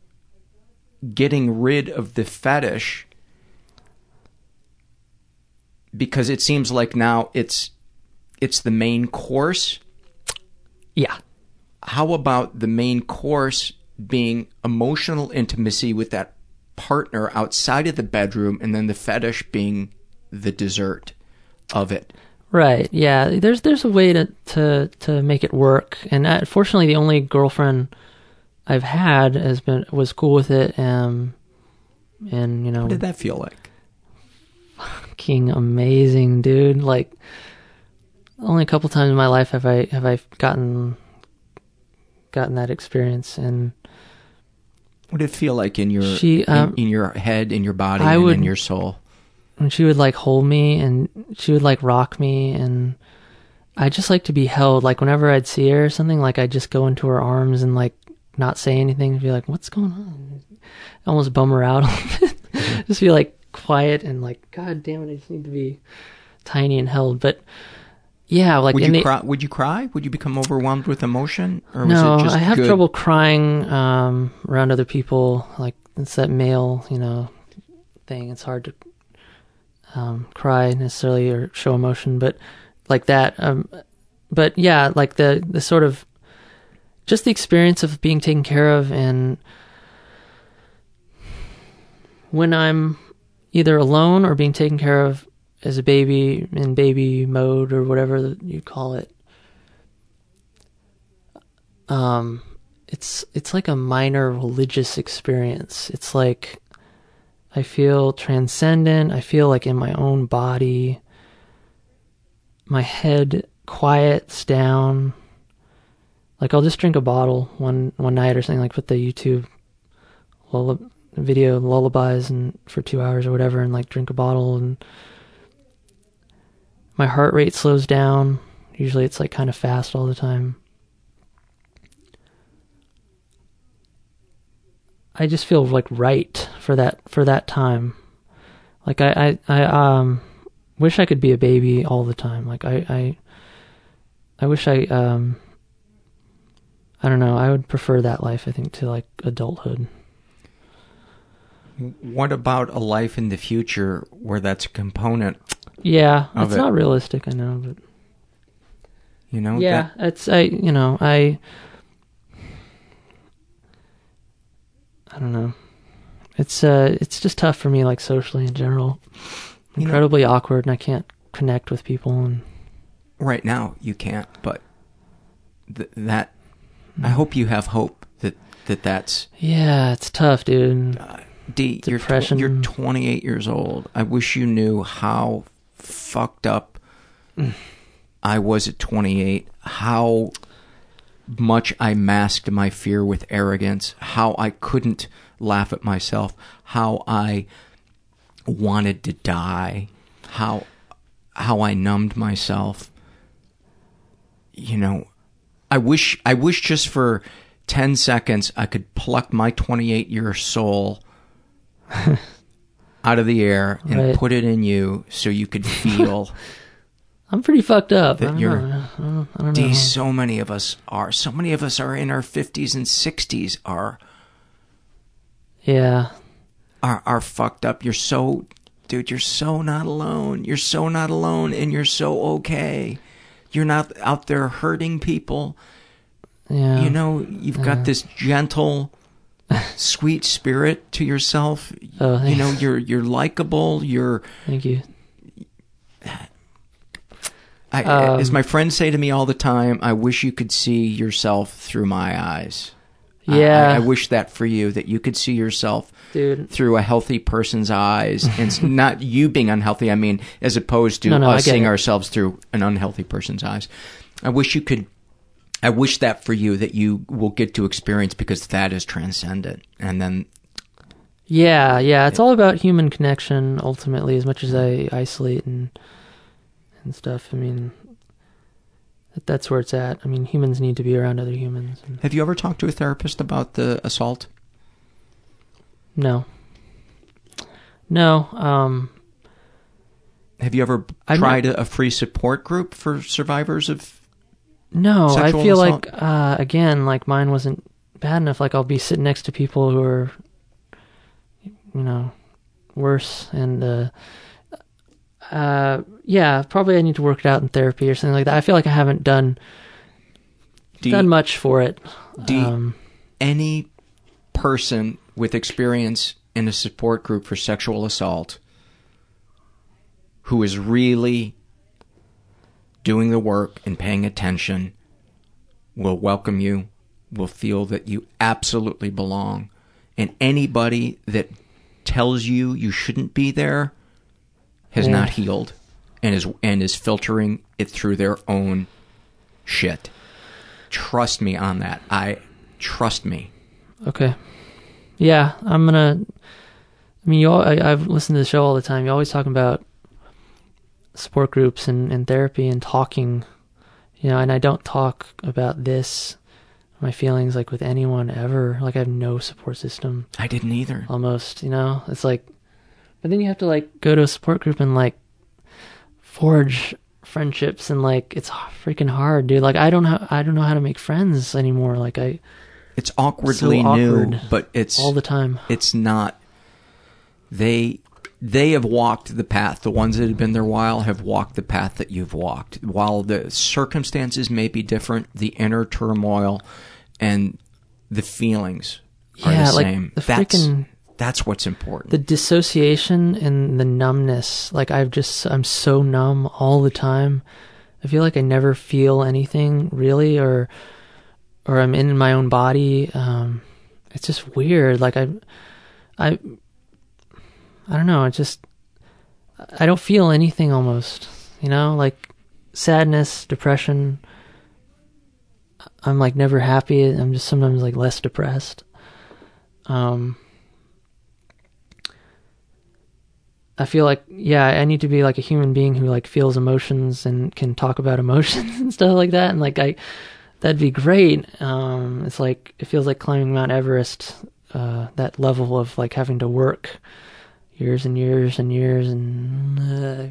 getting rid of the fetish because it seems like now it's it's the main course. Yeah. How about the main course being emotional intimacy with that partner outside of the bedroom and then the fetish being the dessert of it? Right. Yeah. There's there's a way to to to make it work, and uh, fortunately, the only girlfriend I've had has been was cool with it. Um, and you know, What did that feel like? fucking amazing, dude. Like, only a couple times in my life have I have I gotten gotten that experience, and What did it feel like in your She, in- um, in, your head, in your body, I and would- in your soul? when she would like hold me and she would like rock me and I just like to be held. Like whenever I'd see her or something, like I'd just go into her arms and like not say anything and be like, "What's going on?" Almost bum her out a little bit. <laughs> just be like quiet and like, "God damn it, I just need to be tiny and held." But yeah, like would you the- cry? Would you cry? Would you become overwhelmed with emotion, or was no, it just I have good? trouble crying um, around other people. Like it's that male, you know, thing. It's hard to um, cry necessarily or show emotion, but like that. Um, but yeah, like the the sort of just the experience of being taken care of and when I'm either alone or being taken care of as a baby in baby mode or whatever you call it um it's it's like a minor religious experience. It's like i feel transcendent. I feel like in my own body. My head quiets down like i'll just drink a bottle one one night or something like put the youtube lull- video lullabies and for two hours or whatever and like drink a bottle and my heart rate slows down usually it's like kind of fast all the time I just feel like right for that for that time. Like I I, I um wish I could be a baby all the time. Like I I I wish I um I don't know. I would prefer that life. I think to like adulthood. What about a life in the future where that's a component? Yeah, it's it. not realistic. I know, but You know, yeah, that- it's I. You know, I. I don't know. It's uh, it's just tough for me, like socially in general. You know- Incredibly awkward, and I can't connect with people. And right now you can't, but th- that I hope you have hope that that that's yeah, it's tough, dude. D. You're, tw- Depression. you're 28 years old. I wish you knew how fucked up <sighs> I was at 28. How much I masked my fear with arrogance. How I couldn't laugh at myself. How I wanted to die. How how I numbed myself. You know, I wish I wish just for 10 seconds I could pluck my 28 year soul <laughs> out of the air and Right. put it in you so you could <laughs> feel I'm pretty fucked up. I that don't you're know. I don't, I don't D, so many of us are. So many of us are in our 50s and 60s are Yeah, are are fucked up. You're so dude, you're so not alone. You're so not alone and you're so okay. You're not out there hurting people. yeah. You know, you've got this gentle <laughs> sweet spirit to yourself. Oh, you know, you're you're likable, you're Thank you. I, Um, as my friends say to me all the time, I wish you could see yourself through my eyes. Yeah. I, I wish that for you, that you could see yourself Dude. through a healthy person's eyes. And it's <laughs> not you being unhealthy, I mean, as opposed to No, no, us seeing it. ourselves through an unhealthy person's eyes. I wish you could, I wish that for you, that you will get to experience because that is transcendent. And then, Yeah, yeah. It's all about human connection ultimately. As much as I isolate and and stuff, I mean, that, that's where it's at. I mean, humans need to be around other humans. Have you ever talked to a therapist about the assault? no, no. Um, Have you ever I'm tried a, a free support group for survivors of no. I feel assault? like uh, again, like mine wasn't bad enough. Like I'll be sitting next to people who are, you know, worse and. uh uh yeah probably i need to work it out in therapy or something like that i feel like i haven't done Do done you- much for it Do um any person with experience in a support group for sexual assault who is really doing the work and paying attention will welcome you, will feel that you absolutely belong. And anybody that tells you you shouldn't be there has not healed and is and is filtering it through their own shit. Trust me on that. I trust me. Okay. Yeah, I'm gonna. I mean, you. All, I, I've listened to the show all the time. You're always talking about support groups and, and therapy and talking. You know, and I don't talk about this, my feelings, like with anyone ever. Like I have no support system. I didn't either. Almost, you know, it's like. But then you have to like go to a support group and like forge friendships and like it's freaking hard, dude. Like I don't know. I don't know how to make friends anymore. Like I It's awkwardly So new, awkward. but it's all the time. it's not they they have walked the path the ones that have been there a while have walked the path that you've walked while the circumstances may be different the inner turmoil and the feelings are Yeah, the like, same the that's freaking- that's what's important. The dissociation and the numbness like i've just i'm so numb all the time. I feel like i never feel anything really or or i'm in my own body. Um it's just weird. Like i i i don't know. It just i don't feel anything almost you know? Like sadness depression. I'm like never happy. I'm just sometimes like less depressed. Um I feel like yeah, I need to be like a human being who like feels emotions and can talk about <laughs> emotions and stuff like that. And like I, that'd be great. Um, it's like it feels like climbing Mount Everest. Uh, that level of like having to work years and years and years and uh,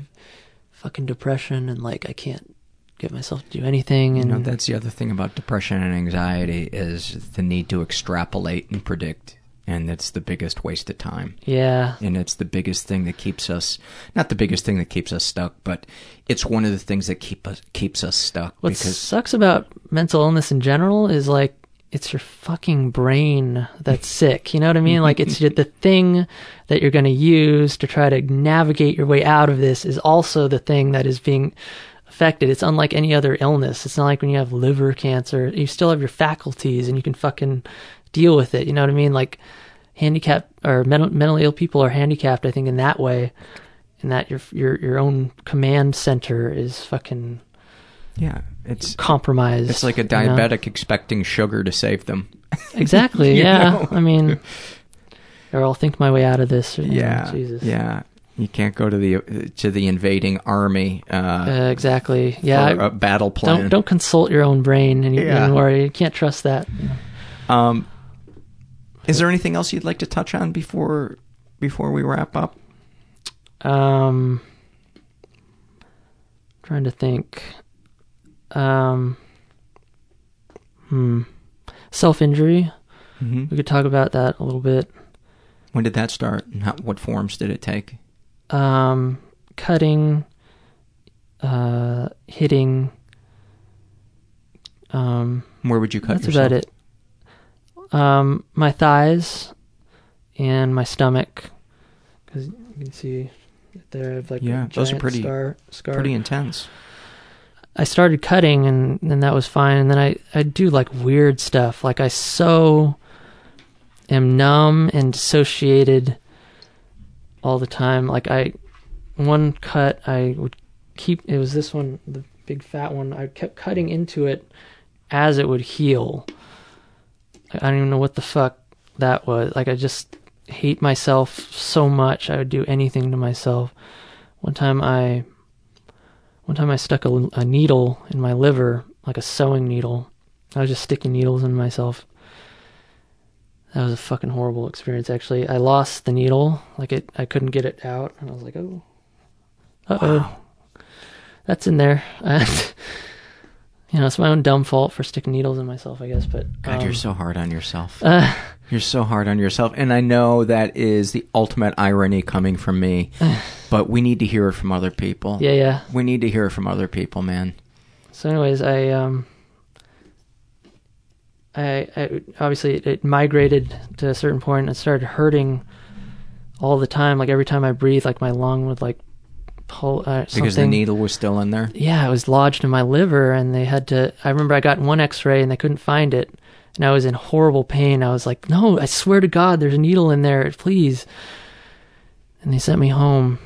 fucking depression and like I can't get myself to do anything. You And know, that's the other thing about depression and anxiety is the need to extrapolate and predict, and it's the biggest waste of time. yeah, And it's the biggest thing that keeps us, not the biggest thing that keeps us stuck, but it's one of the things that keep us, keeps us stuck what because sucks about mental illness in general is like it's your fucking brain that's <laughs> sick. You know what I mean? Like it's the thing that you're going to use to try to navigate your way out of this is also the thing that is being affected. It's unlike any other illness. It's not like when you have liver cancer, you still have your faculties and you can fucking deal with it. You know what I mean? Like handicapped or mental, mentally ill people are handicapped, I think, in that way. In that your your your own command center is fucking yeah, it's compromised. it's like a you know? diabetic expecting sugar to save them. <laughs> Exactly. <laughs> Yeah. know? I mean, <laughs> or I'll think my way out of this. Or, you know, Yeah, Jesus. yeah. You can't go to the to the invading army uh, Uh, exactly. Yeah. for I- a battle plan. don't don't consult your own brain and, you, Yeah. and worry. You can't trust that. Um, is there anything else you'd like to touch on before before we wrap up? Um, trying to think. Um, hmm. Self injury. hmm We could talk about that a little bit. When did that start? And how, what forms did it take? Um, cutting, uh, hitting. Um, Where would you cut that's yourself? about it. Um, my thighs and my stomach, because you can see there I have like Yeah, a those are pretty- scar. Scar. Pretty intense. I started cutting and then that was fine. And then I, I do like weird stuff. Like I so am numb and dissociated all the time. Like I, one cut I would keep, it was this one, the big fat one. I kept cutting into it as it would heal. I don't even know what the fuck that was. Like I just hate myself so much. I would do anything to myself. One time I one time I stuck a, a needle in my liver, like a sewing needle. I was just sticking needles in myself. That was a fucking horrible experience. Actually, I lost the needle. Like it, I couldn't get it out, and I was like, "Oh, uh oh, that's in there." <laughs> you know, it's my own dumb fault for sticking needles in myself, I guess. But God, um, you're so hard on yourself. uh, <laughs> You're so hard on yourself, and I know that is the ultimate irony coming from me. <sighs> but we need to hear it from other people. yeah, yeah. We need to hear it from other people, man. So, anyways, I um, I, I obviously it, it migrated to a certain point. and It started hurting all the time. Like every time I breathe, like my lung would like pull uh, something. Because the needle was still in there. Yeah, it was lodged in my liver, and they had to. I remember I got one X-ray and they couldn't find it, and I was in horrible pain. I was like, "No, I swear to God, there's a needle in there, please." And they sent me home,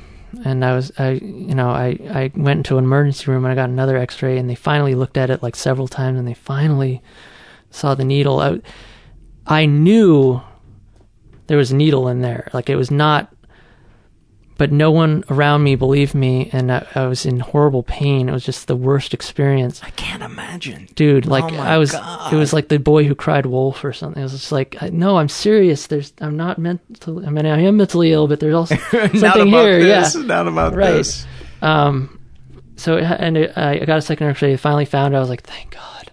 and I was, I, you know, I, I went into an emergency room and I got another X-ray, and they finally looked at it like several times, and they finally saw the needle. I, I knew there was a needle in there, like it was not but no one around me believed me and I, I was in horrible pain it was just the worst experience I can't imagine. dude like Oh i was God. it was like the boy who cried wolf or something it was just like I, no i'm serious there's i'm not mentally i mean i am mentally ill but there's also <laughs> something not about here this. yeah Not about Right. this. um so and it, i got a second x-ray finally found it i was like thank god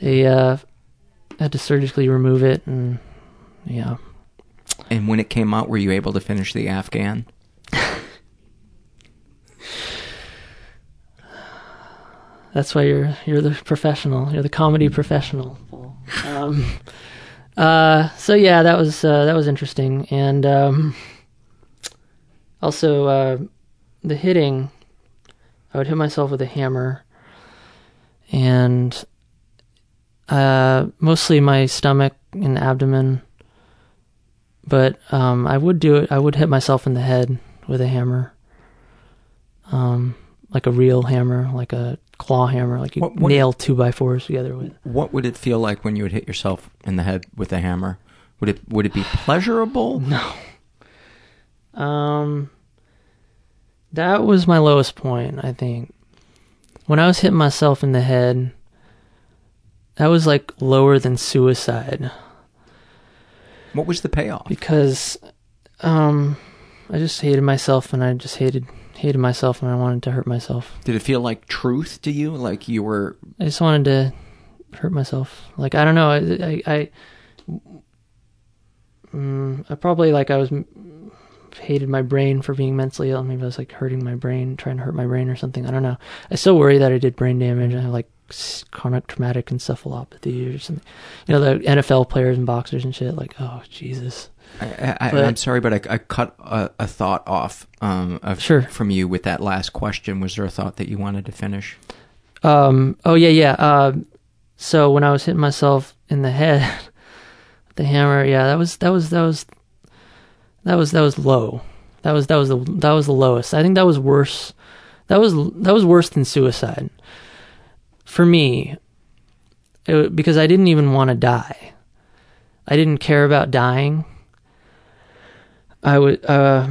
they uh had to surgically remove it and yeah And when it came out, were you able to finish the Afghan? That's why you're you're the professional. You're the comedy professional. Um, uh, so yeah, that was uh, that was interesting, and um, also uh, the hitting. I would hit myself with a hammer, and uh, mostly my stomach and abdomen. But um, I would do it. I would hit myself in the head with a hammer. Um, like a real hammer, like a claw hammer, like you What- what- nail two by fours together with. What would it feel like when you would hit yourself in the head with a hammer? Would it would it be pleasurable? <sighs> No. Um, that was my lowest point. I think when I was hitting myself in the head, that was like lower than suicide What was the payoff? because um, I just hated myself and I just hated hated myself and I wanted to hurt myself. Did it feel like truth to you? Like you were I just wanted to hurt myself. Like I don't know. I I, I, mm, I probably like I was hated my brain for being mentally ill. Maybe I was like hurting my brain, trying to hurt my brain or something. I don't know. I still worry that I did brain damage. I have like chronic traumatic encephalopathy or something. You know, the NFL players and boxers and shit. Like, oh Jesus. I, I, am sorry, but I, I cut a, a, thought off um, of, sure. from you with that last question. Was there a thought that you wanted to finish? Um. Oh yeah, yeah. Uh, so when I was hitting myself in the head <laughs> with the hammer, yeah, that was that was that was that was that was low. That was that was the that was the lowest. I think that was worse. That was that was worse than suicide for me. It, because I didn't even want to die. I didn't care about dying. I would uh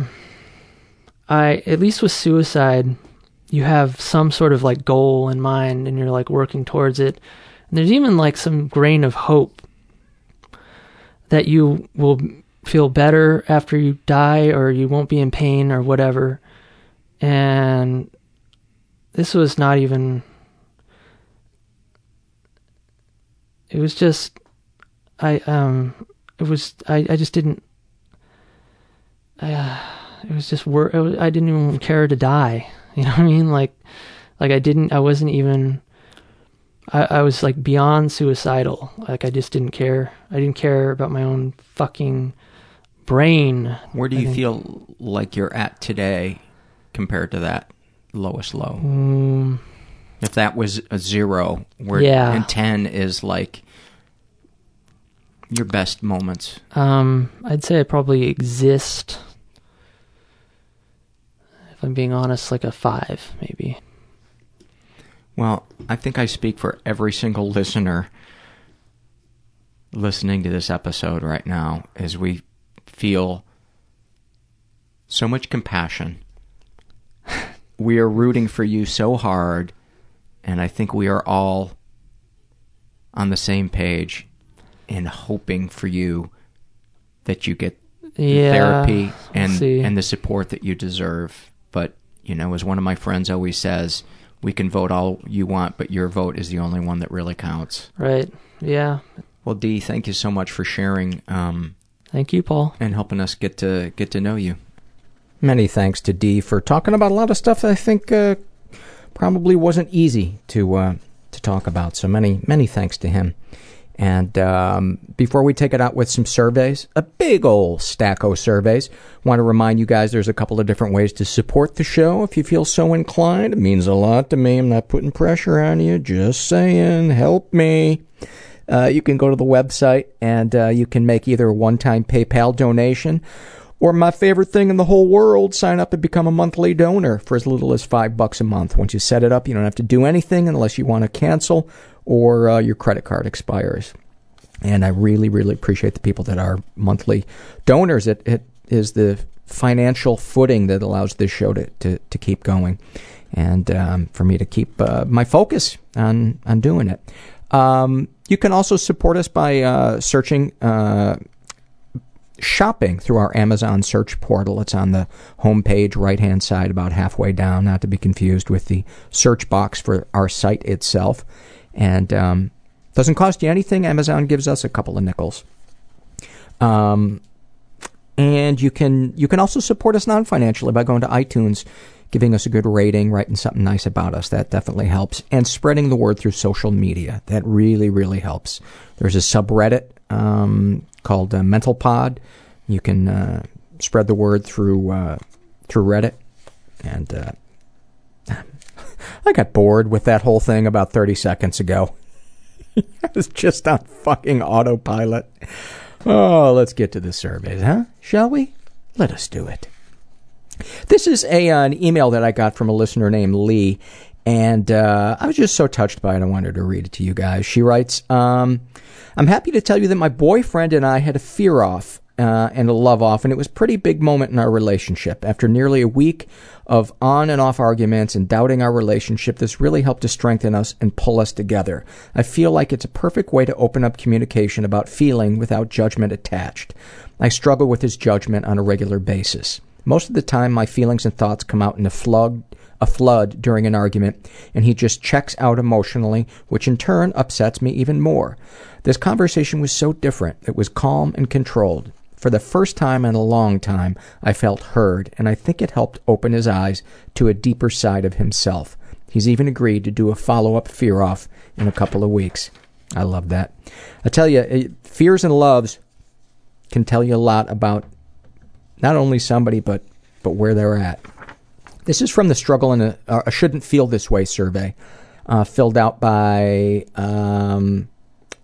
I at least with suicide you have some sort of like goal in mind and you're like working towards it. And there's even like some grain of hope that you will feel better after you die or you won't be in pain or whatever. And this was not even it was just I um it was I I just didn't uh, it was just wor- it was, I didn't even care to die. <laughs> You know what I mean? Like like I didn't I wasn't even I, I was like beyond suicidal. Like I just didn't care. I didn't care about my own fucking brain. Where do you feel like you're at today compared to that lowest low? Um, if that was a zero, where yeah. and ten is like your best moments. Um, I'd say I probably exist. If I'm being honest, like a five, maybe. Well, I think I speak for every single listener listening to this episode right now as we feel so much compassion. we are rooting for you so hard, and I think we are all on the same page in hoping for you that you get yeah, therapy and we'll and the support that you deserve. But you know, as one of my friends always says, we can vote all you want, but your vote is the only one that really counts. Right. Yeah. Well, Dee, thank you so much for sharing. Um, thank you, Paul, and helping us get to get to know you. Many thanks to Dee for talking about a lot of stuff that I think uh, probably wasn't easy to uh, to talk about. So many many thanks to him. And um, before we take it out with some surveys, a big old stack of surveys, want to remind you guys there's a couple of different ways to support the show if you feel so inclined. It means a lot to me. I'm not putting pressure on you, just saying, help me. Uh, you can go to the website and uh, you can make either a one time PayPal donation or my favorite thing in the whole world, sign up and become a monthly donor for as little as five bucks a month. Once you set it up, you don't have to do anything unless you want to cancel or uh, your credit card expires. And I really, really appreciate the people that are monthly donors. It, it is the financial footing that allows this show to, to, to keep going and um, for me to keep uh, my focus on, on doing it. Um, you can also support us by uh, searching uh, shopping through our Amazon search portal. It's on the homepage, right hand side, about halfway down, not to be confused with the search box for our site itself. And um, doesn't cost you anything. Amazon gives us a couple of nickels. Um, and you can you can also support us non financially by going to iTunes, giving us a good rating, writing something nice about us. That definitely helps, and spreading the word through social media. That really really helps. There's a subreddit um, called uh, Mental Pod. You can uh, spread the word through uh, through Reddit, and uh, I got bored with that whole thing about 30 seconds ago. <laughs> I was just on fucking autopilot. Oh, let's get to the surveys, huh? Shall we? Let us do it. This is a an email that I got from a listener named Lee, and uh, I was just so touched by it. I wanted to read it to you guys. She writes, um, "I'm happy to tell you that my boyfriend and I had a fear off uh, and a love off, and it was a pretty big moment in our relationship. After nearly a week of on and off arguments and doubting our relationship, this really helped to strengthen us and pull us together. I feel like it's a perfect way to open up communication about feeling without judgment attached. I struggle with his judgment on a regular basis. Most of the time, my feelings and thoughts come out in a flood, a flood during an argument, and he just checks out emotionally, which in turn upsets me even more. This conversation was so different. It was calm and controlled. For the first time in a long time, I felt heard, and I think it helped open his eyes to a deeper side of himself. He's even agreed to do a follow up fear off in a couple of weeks. I love that. I tell you, fears and loves can tell you a lot about not only somebody, but, but where they're at. This is from the Struggle in a, uh, a Shouldn't Feel This Way survey, uh, filled out by um,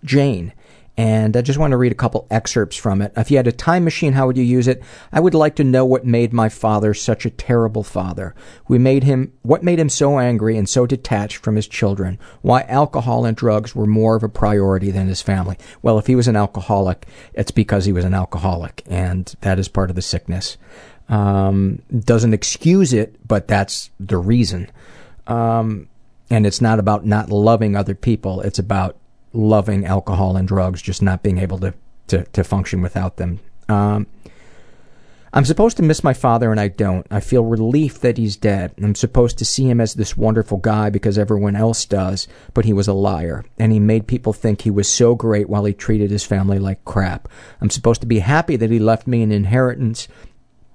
Jane. And I just want to read a couple excerpts from it. If you had a time machine, how would you use it? I would like to know what made my father such a terrible father. We made him what made him so angry and so detached from his children. Why alcohol and drugs were more of a priority than his family. Well, if he was an alcoholic, it's because he was an alcoholic, and that is part of the sickness. Um, doesn't excuse it, but that's the reason. Um, and it's not about not loving other people. It's about loving alcohol and drugs, just not being able to, to, to function without them. Um, I'm supposed to miss my father and I don't. I feel relief that he's dead. I'm supposed to see him as this wonderful guy because everyone else does, but he was a liar. And he made people think he was so great while he treated his family like crap. I'm supposed to be happy that he left me an inheritance.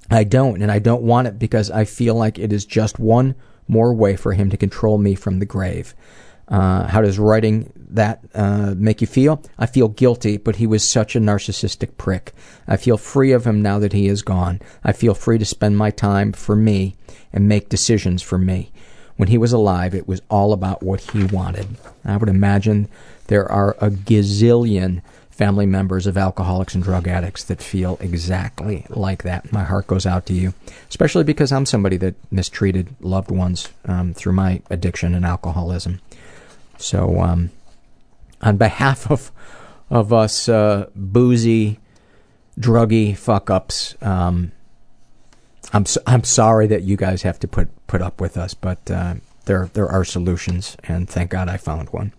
I don't, and I don't want it because I feel like it is just one more way for him to control me from the grave. Uh, how does writing that uh, make you feel? I feel guilty, but he was such a narcissistic prick. I feel free of him now that he is gone. I feel free to spend my time for me and make decisions for me. When he was alive, it was all about what he wanted. I would imagine there are a gazillion family members of alcoholics and drug addicts that feel exactly like that. My heart goes out to you, especially because I'm somebody that mistreated loved ones um, through my addiction and alcoholism. So, um, on behalf of of us uh, boozy, druggy fuck ups, um, I'm so, I'm sorry that you guys have to put put up with us, but uh, there there are solutions, and thank God I found one.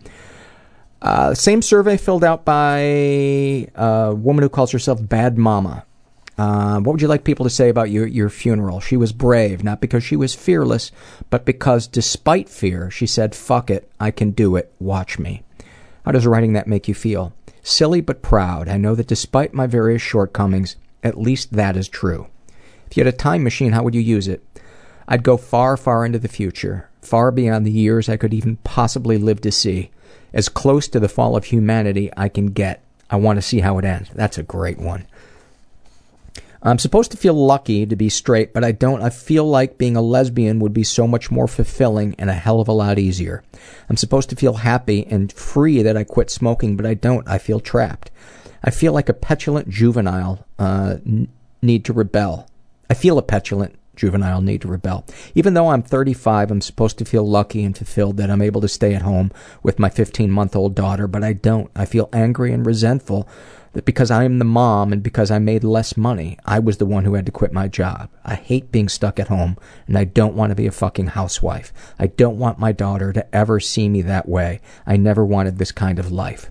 Uh, same survey filled out by a woman who calls herself Bad Mama. Uh, what would you like people to say about your, your funeral? She was brave, not because she was fearless, but because despite fear, she said, fuck it, I can do it, watch me. How does writing that make you feel? Silly but proud. I know that despite my various shortcomings, at least that is true. If you had a time machine, how would you use it? I'd go far, far into the future, far beyond the years I could even possibly live to see. As close to the fall of humanity I can get. I want to see how it ends. That's a great one. I'm supposed to feel lucky to be straight, but I don't. I feel like being a lesbian would be so much more fulfilling and a hell of a lot easier. I'm supposed to feel happy and free that I quit smoking, but I don't. I feel trapped. I feel like a petulant juvenile uh, need to rebel. I feel a petulant juvenile need to rebel. Even though I'm 35, I'm supposed to feel lucky and fulfilled that I'm able to stay at home with my 15 month old daughter, but I don't. I feel angry and resentful that because I am the mom and because I made less money, I was the one who had to quit my job. I hate being stuck at home and I don't want to be a fucking housewife. I don't want my daughter to ever see me that way. I never wanted this kind of life.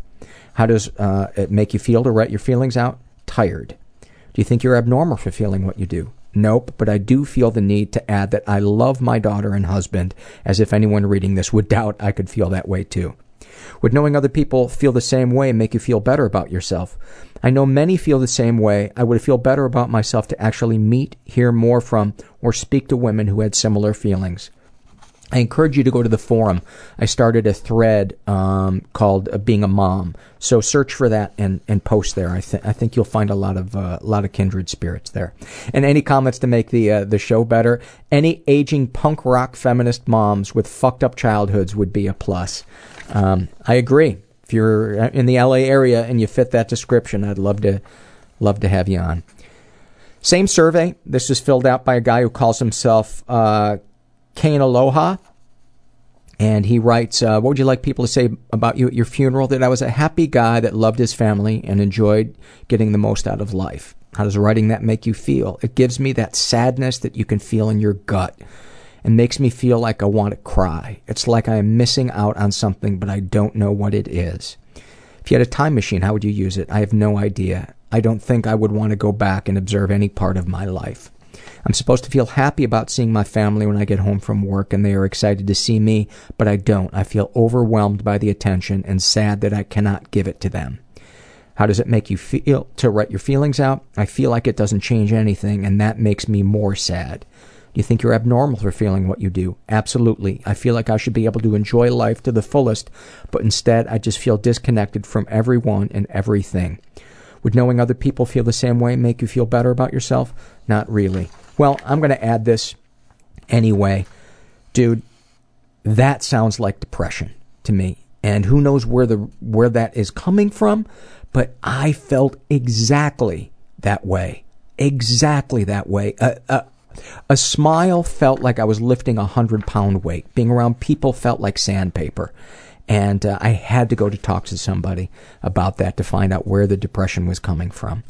How does uh, it make you feel to write your feelings out? Tired. Do you think you're abnormal for feeling what you do? Nope, but I do feel the need to add that I love my daughter and husband, as if anyone reading this would <laughs> doubt I could feel that way too. Would knowing other people feel the same way make you feel better about yourself? I know many feel the same way. I would feel better about myself to actually meet, hear more from, or speak to women who had similar feelings. I encourage you to go to the forum. I started a thread um, called uh, "Being a Mom," so search for that and, and post there. I think I think you'll find a lot of uh, a lot of kindred spirits there. And any comments to make the uh, the show better? Any aging punk rock feminist moms with fucked up childhoods would be a plus. Um, I agree. If you're in the LA area and you fit that description, I'd love to love to have you on. Same survey. This is filled out by a guy who calls himself uh, Kane Aloha. And he writes, uh, What would you like people to say about you at your funeral? That I was a happy guy that loved his family and enjoyed getting the most out of life. How does writing that make you feel? It gives me that sadness that you can feel in your gut and makes me feel like I want to cry. It's like I am missing out on something, but I don't know what it is. If you had a time machine, how would you use it? I have no idea. I don't think I would want to go back and observe any part of my life. I'm supposed to feel happy about seeing my family when I get home from work and they are excited to see me, but I don't. I feel overwhelmed by the attention and sad that I cannot give it to them. How does it make you feel to write your feelings out? I feel like it doesn't change anything, and that makes me more sad. You think you're abnormal for feeling what you do? Absolutely. I feel like I should be able to enjoy life to the fullest, but instead I just feel disconnected from everyone and everything. Would knowing other people feel the same way make you feel better about yourself? Not really. Well, I'm going to add this anyway. Dude, that sounds like depression to me. And who knows where the where that is coming from, but I felt exactly that way. Exactly that way. Uh, uh, a smile felt like I was lifting a hundred pound weight. Being around people felt like sandpaper. And uh, I had to go to talk to somebody about that to find out where the depression was coming from.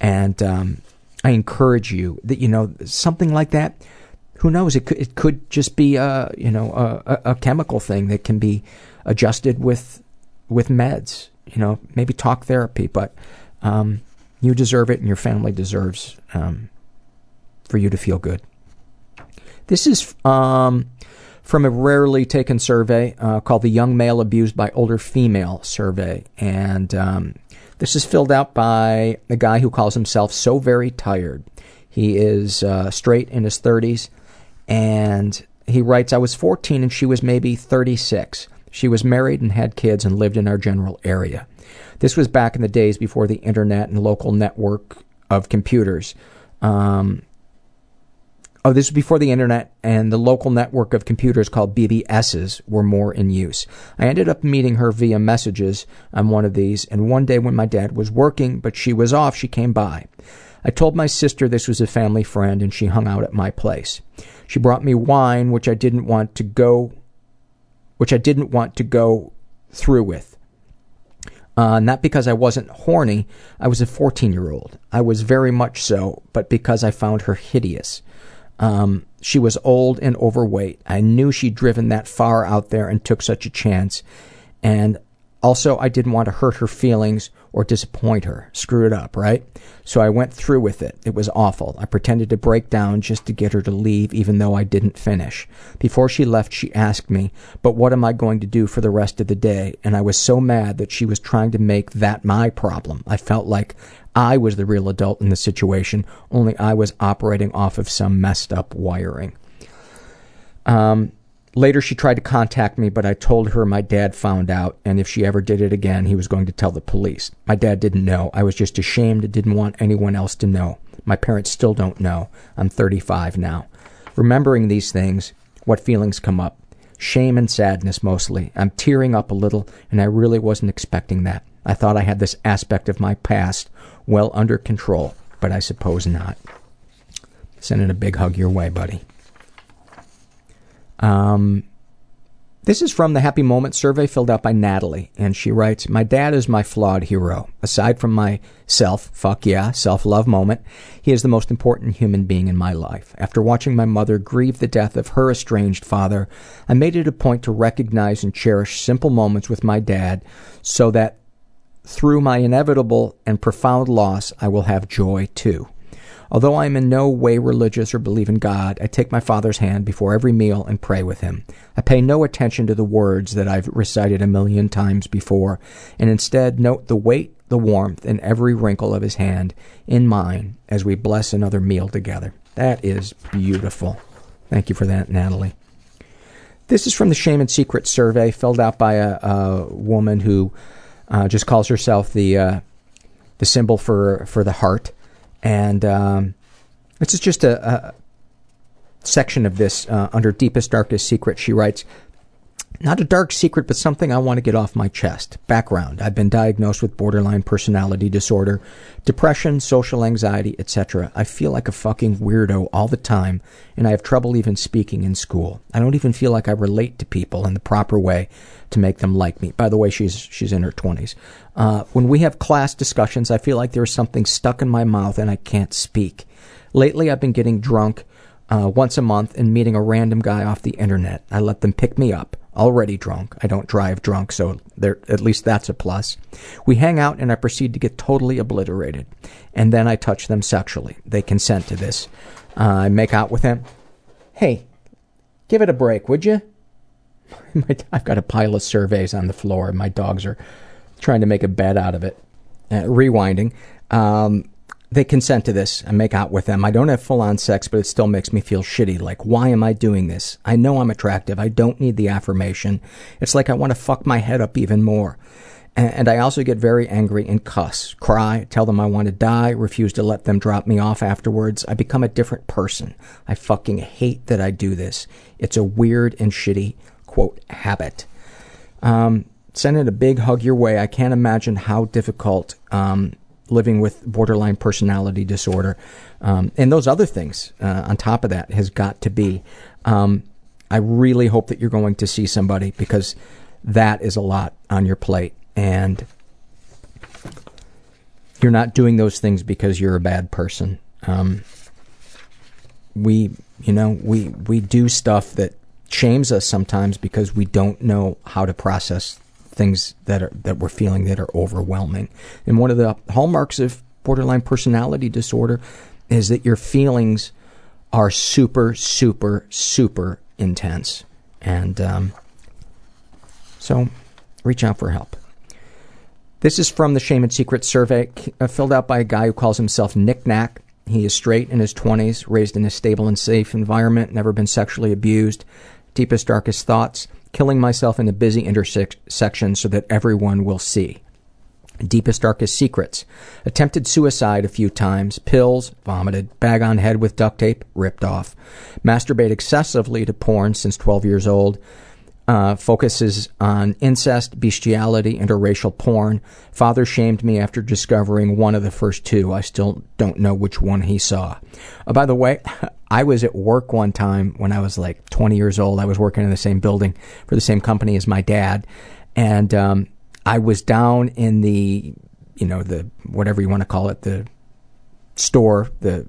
And um, I encourage you that, you know, something like that, who knows, it could, it could just be a, you know, a, a chemical thing that can be adjusted with, with meds, you know, maybe talk therapy, but um, you deserve it and your family deserves um, for you to feel good. This is um, from a rarely taken survey uh, called the Young Male Abused by Older Female Survey. And um, this is filled out by a guy who calls himself So Very Tired. He is uh, straight in his 30s, and he writes I was 14 and she was maybe 36. She was married and had kids and lived in our general area. This was back in the days before the internet and local network of computers. Um, Oh, this was before the internet and the local network of computers called BBSs were more in use. I ended up meeting her via messages on one of these, and one day when my dad was working, but she was off, she came by. I told my sister this was a family friend, and she hung out at my place. She brought me wine, which I didn't want to go, which I didn't want to go through with. Uh, not because I wasn't horny, I was a 14 year old. I was very much so, but because I found her hideous. Um, she was old and overweight. I knew she'd driven that far out there and took such a chance. And also, I didn't want to hurt her feelings or disappoint her. Screw it up, right? So I went through with it. It was awful. I pretended to break down just to get her to leave, even though I didn't finish. Before she left, she asked me, But what am I going to do for the rest of the day? And I was so mad that she was trying to make that my problem. I felt like I was the real adult in the situation, only I was operating off of some messed up wiring. Um, later, she tried to contact me, but I told her my dad found out, and if she ever did it again, he was going to tell the police. My dad didn't know. I was just ashamed and didn't want anyone else to know. My parents still don't know. I'm 35 now. Remembering these things, what feelings come up? Shame and sadness mostly. I'm tearing up a little, and I really wasn't expecting that. I thought I had this aspect of my past well under control, but I suppose not. Sending a big hug your way, buddy. Um, this is from the Happy Moment survey filled out by Natalie, and she writes My dad is my flawed hero. Aside from my self, fuck yeah, self love moment, he is the most important human being in my life. After watching my mother grieve the death of her estranged father, I made it a point to recognize and cherish simple moments with my dad so that through my inevitable and profound loss, I will have joy too. Although I am in no way religious or believe in God, I take my father's hand before every meal and pray with him. I pay no attention to the words that I've recited a million times before, and instead note the weight, the warmth, and every wrinkle of his hand in mine as we bless another meal together. That is beautiful. Thank you for that, Natalie. This is from the Shame and Secret survey filled out by a, a woman who uh, just calls herself the uh, the symbol for for the heart, and um, this is just a, a section of this uh, under deepest darkest secret. She writes, not a dark secret, but something I want to get off my chest. Background I've been diagnosed with borderline personality disorder, depression, social anxiety, etc. I feel like a fucking weirdo all the time, and I have trouble even speaking in school. I don't even feel like I relate to people in the proper way to make them like me. By the way, she's, she's in her 20s. Uh, when we have class discussions, I feel like there's something stuck in my mouth and I can't speak. Lately, I've been getting drunk uh, once a month and meeting a random guy off the internet. I let them pick me up already drunk. I don't drive drunk, so there, at least that's a plus. We hang out and I proceed to get totally obliterated. And then I touch them sexually. They consent to this. Uh, I make out with them. Hey, give it a break, would you? <laughs> I've got a pile of surveys on the floor, my dogs are trying to make a bed out of it. Uh, rewinding. Um, they consent to this. and make out with them. I don't have full on sex, but it still makes me feel shitty. Like, why am I doing this? I know I'm attractive. I don't need the affirmation. It's like I want to fuck my head up even more. And, I also get very angry and cuss, cry, tell them I want to die, refuse to let them drop me off afterwards. I become a different person. I fucking hate that I do this. It's a weird and shitty, quote, habit. Um, sending a big hug your way. I can't imagine how difficult um, living with borderline personality disorder um, and those other things uh, on top of that has got to be. Um, I really hope that you're going to see somebody because that is a lot on your plate and you're not doing those things because you're a bad person. Um, we, you know, we we do stuff that shames us sometimes because we don't know how to process things that are that we're feeling that are overwhelming. And one of the hallmarks of borderline personality disorder is that your feelings are super, super, super intense. And um, so, reach out for help. This is from the Shame and Secret survey, uh, filled out by a guy who calls himself Nick Knack. He is straight in his 20s, raised in a stable and safe environment, never been sexually abused. Deepest, darkest thoughts killing myself in a busy intersection so that everyone will see. Deepest, darkest secrets. Attempted suicide a few times. Pills, vomited. Bag on head with duct tape, ripped off. Masturbate excessively to porn since 12 years old uh, focuses on incest, bestiality, interracial porn. Father shamed me after discovering one of the first two. I still don't know which one he saw. Uh, by the way, <laughs> I was at work one time when I was like 20 years old. I was working in the same building for the same company as my dad. And um, I was down in the, you know, the whatever you want to call it, the store, the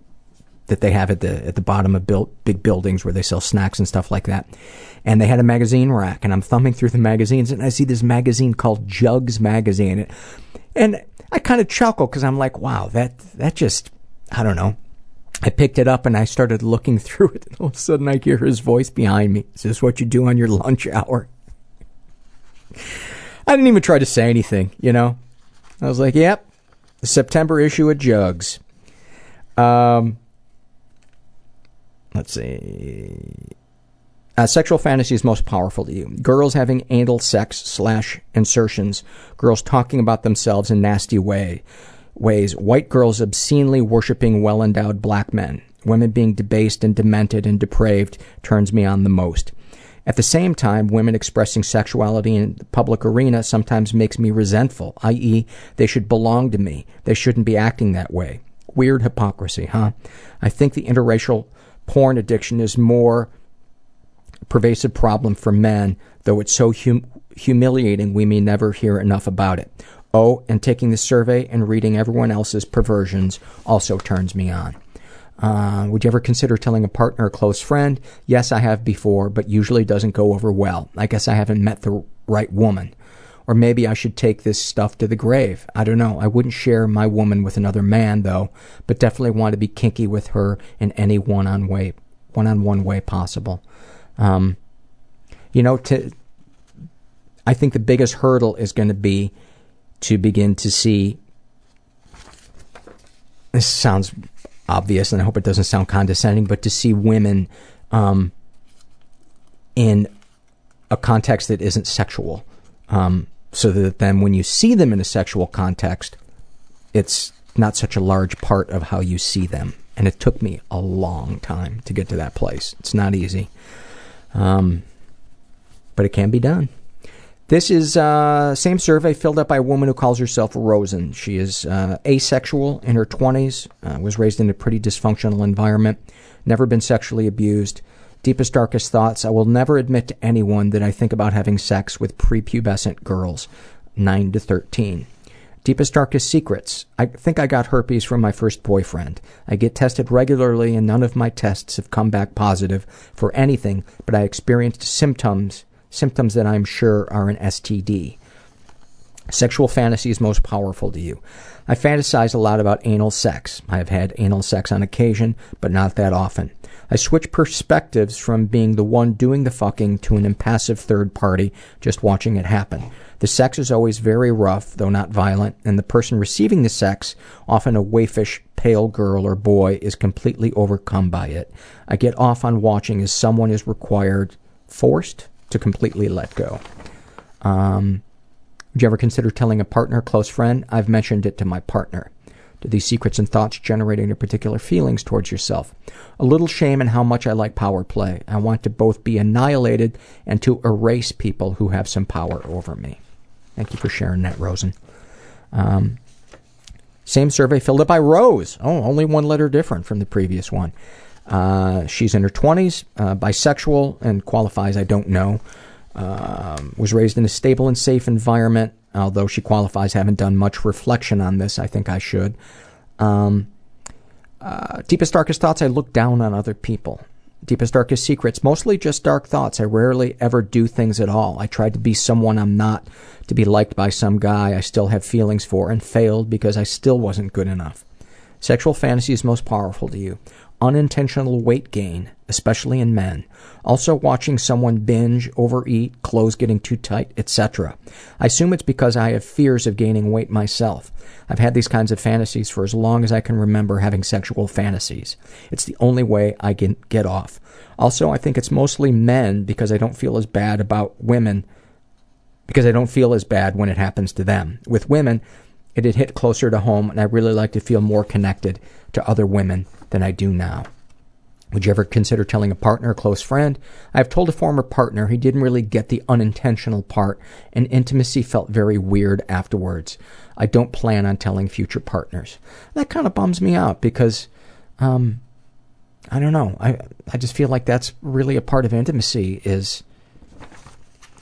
that they have at the at the bottom of built big buildings where they sell snacks and stuff like that. And they had a magazine rack, and I'm thumbing through the magazines, and I see this magazine called Jugs Magazine, and I kind of chuckle because I'm like, wow, that that just I don't know. I picked it up and I started looking <laughs> through it, and all of a sudden I hear his voice behind me. Is this what you do on your lunch hour? I didn't even try to say anything, you know. I was like, yep, September issue of Jugs. Um, let's see. Uh, sexual fantasies most powerful to you. Girls having anal sex slash insertions. Girls talking about themselves in nasty way ways. White girls obscenely worshiping well endowed black men. Women being debased and demented and depraved turns me on the most. At the same time, women expressing sexuality in the public arena sometimes makes me resentful, i.e., they should belong to me. They shouldn't be acting that way. Weird hypocrisy, huh? I think the interracial porn addiction is more pervasive problem for men, though it's so hum- humiliating we may never hear enough about it. Oh, and taking the survey and reading everyone else's perversions also turns me on. Uh, would you ever consider telling a partner or close friend? Yes, I have before, but usually doesn't go over well. I guess I haven't met the right woman. Or maybe I should take this stuff to the grave. I don't know. I wouldn't share my woman with another man, though, but definitely want to be kinky with her in any one-on way, one-on-one way possible. Um, you know, to I think the biggest hurdle is going to be to begin to see. This sounds obvious, and I hope it doesn't sound condescending, but to see women um, in a context that isn't sexual. Um, so that then when you see them in a sexual context, it's not such a large part of how you see them. And it took me a long time to get to that place. It's not easy. Um, but it can be done. This is uh, same survey filled out by a woman who calls herself Rosen. She is uh, asexual in her 20s, uh, was raised in a pretty dysfunctional environment, never been sexually abused, Deepest, darkest thoughts. I will never admit to anyone that I think about having sex with prepubescent girls, 9 to 13. Deepest, darkest secrets. I think I got herpes from my first boyfriend. I get tested regularly and none of my tests have come back positive for anything, but I experienced symptoms symptoms that I'm sure are an STD. Sexual fantasies most powerful to you. I fantasize a lot about anal sex. I have had anal sex on occasion, but not that often. I switch perspectives from being the one doing the fucking to an impassive third party just watching it happen. The sex is always very rough, though not violent, and the person receiving the sex, often a waifish, pale girl or boy, is completely overcome by it. I get off on watching as someone is required, forced, to completely let go. Um, would you ever consider telling a partner, close friend? I've mentioned it to my partner. Do these secrets and thoughts generate any particular feelings towards yourself? A little shame in how much I like power play. I want to both be annihilated and to erase people who have some power over me. Thank you for sharing that, Rosen. Um, same survey filled out by Rose. Oh, only one letter different from the previous one. Uh, she's in her 20s, uh, bisexual, and qualifies I don't know. Um, was raised in a stable and safe environment, although she qualifies, haven't done much reflection on this. I think I should. Um, uh, deepest, darkest thoughts I look down on other people. Deepest, darkest secrets, mostly just dark thoughts. I rarely ever do things at all. I tried to be someone I'm not, to be liked by some guy I still have feelings for, and failed because I still wasn't good enough. Sexual fantasy is most powerful to you. Unintentional weight gain, especially in men. Also watching someone binge, overeat, clothes getting too tight, etc. I assume it's because I have fears of gaining weight myself. I've had these kinds of fantasies for as long as I can remember having sexual fantasies. It's the only way I can get off. Also, I think it's mostly men because I don't feel as bad about women because I don't feel as bad when it happens to them. With women, it had hit closer to home and I really like to feel more connected to other women than I do now. Would you ever consider telling a partner or close friend? I have told a former partner he didn't really get the unintentional part, and intimacy felt very weird afterwards. I don't plan on telling future partners. That kind of bums me out because, um, I don't know. I I just feel like that's really a part of intimacy is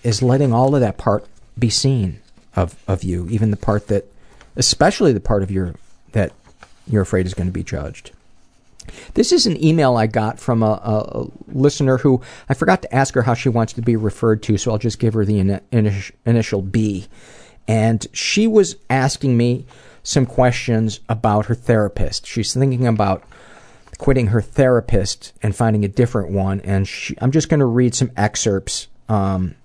is letting all of that part be seen of of you, even the part that, especially the part of your that you're afraid is going to be judged. This is an email I got from a, a, listener who I forgot to ask her how she wants to be referred to, so I'll just give her the in, initial B. And she was asking me some questions about her therapist. She's thinking about quitting her therapist and finding a different one. And she, I'm just going to read some excerpts um,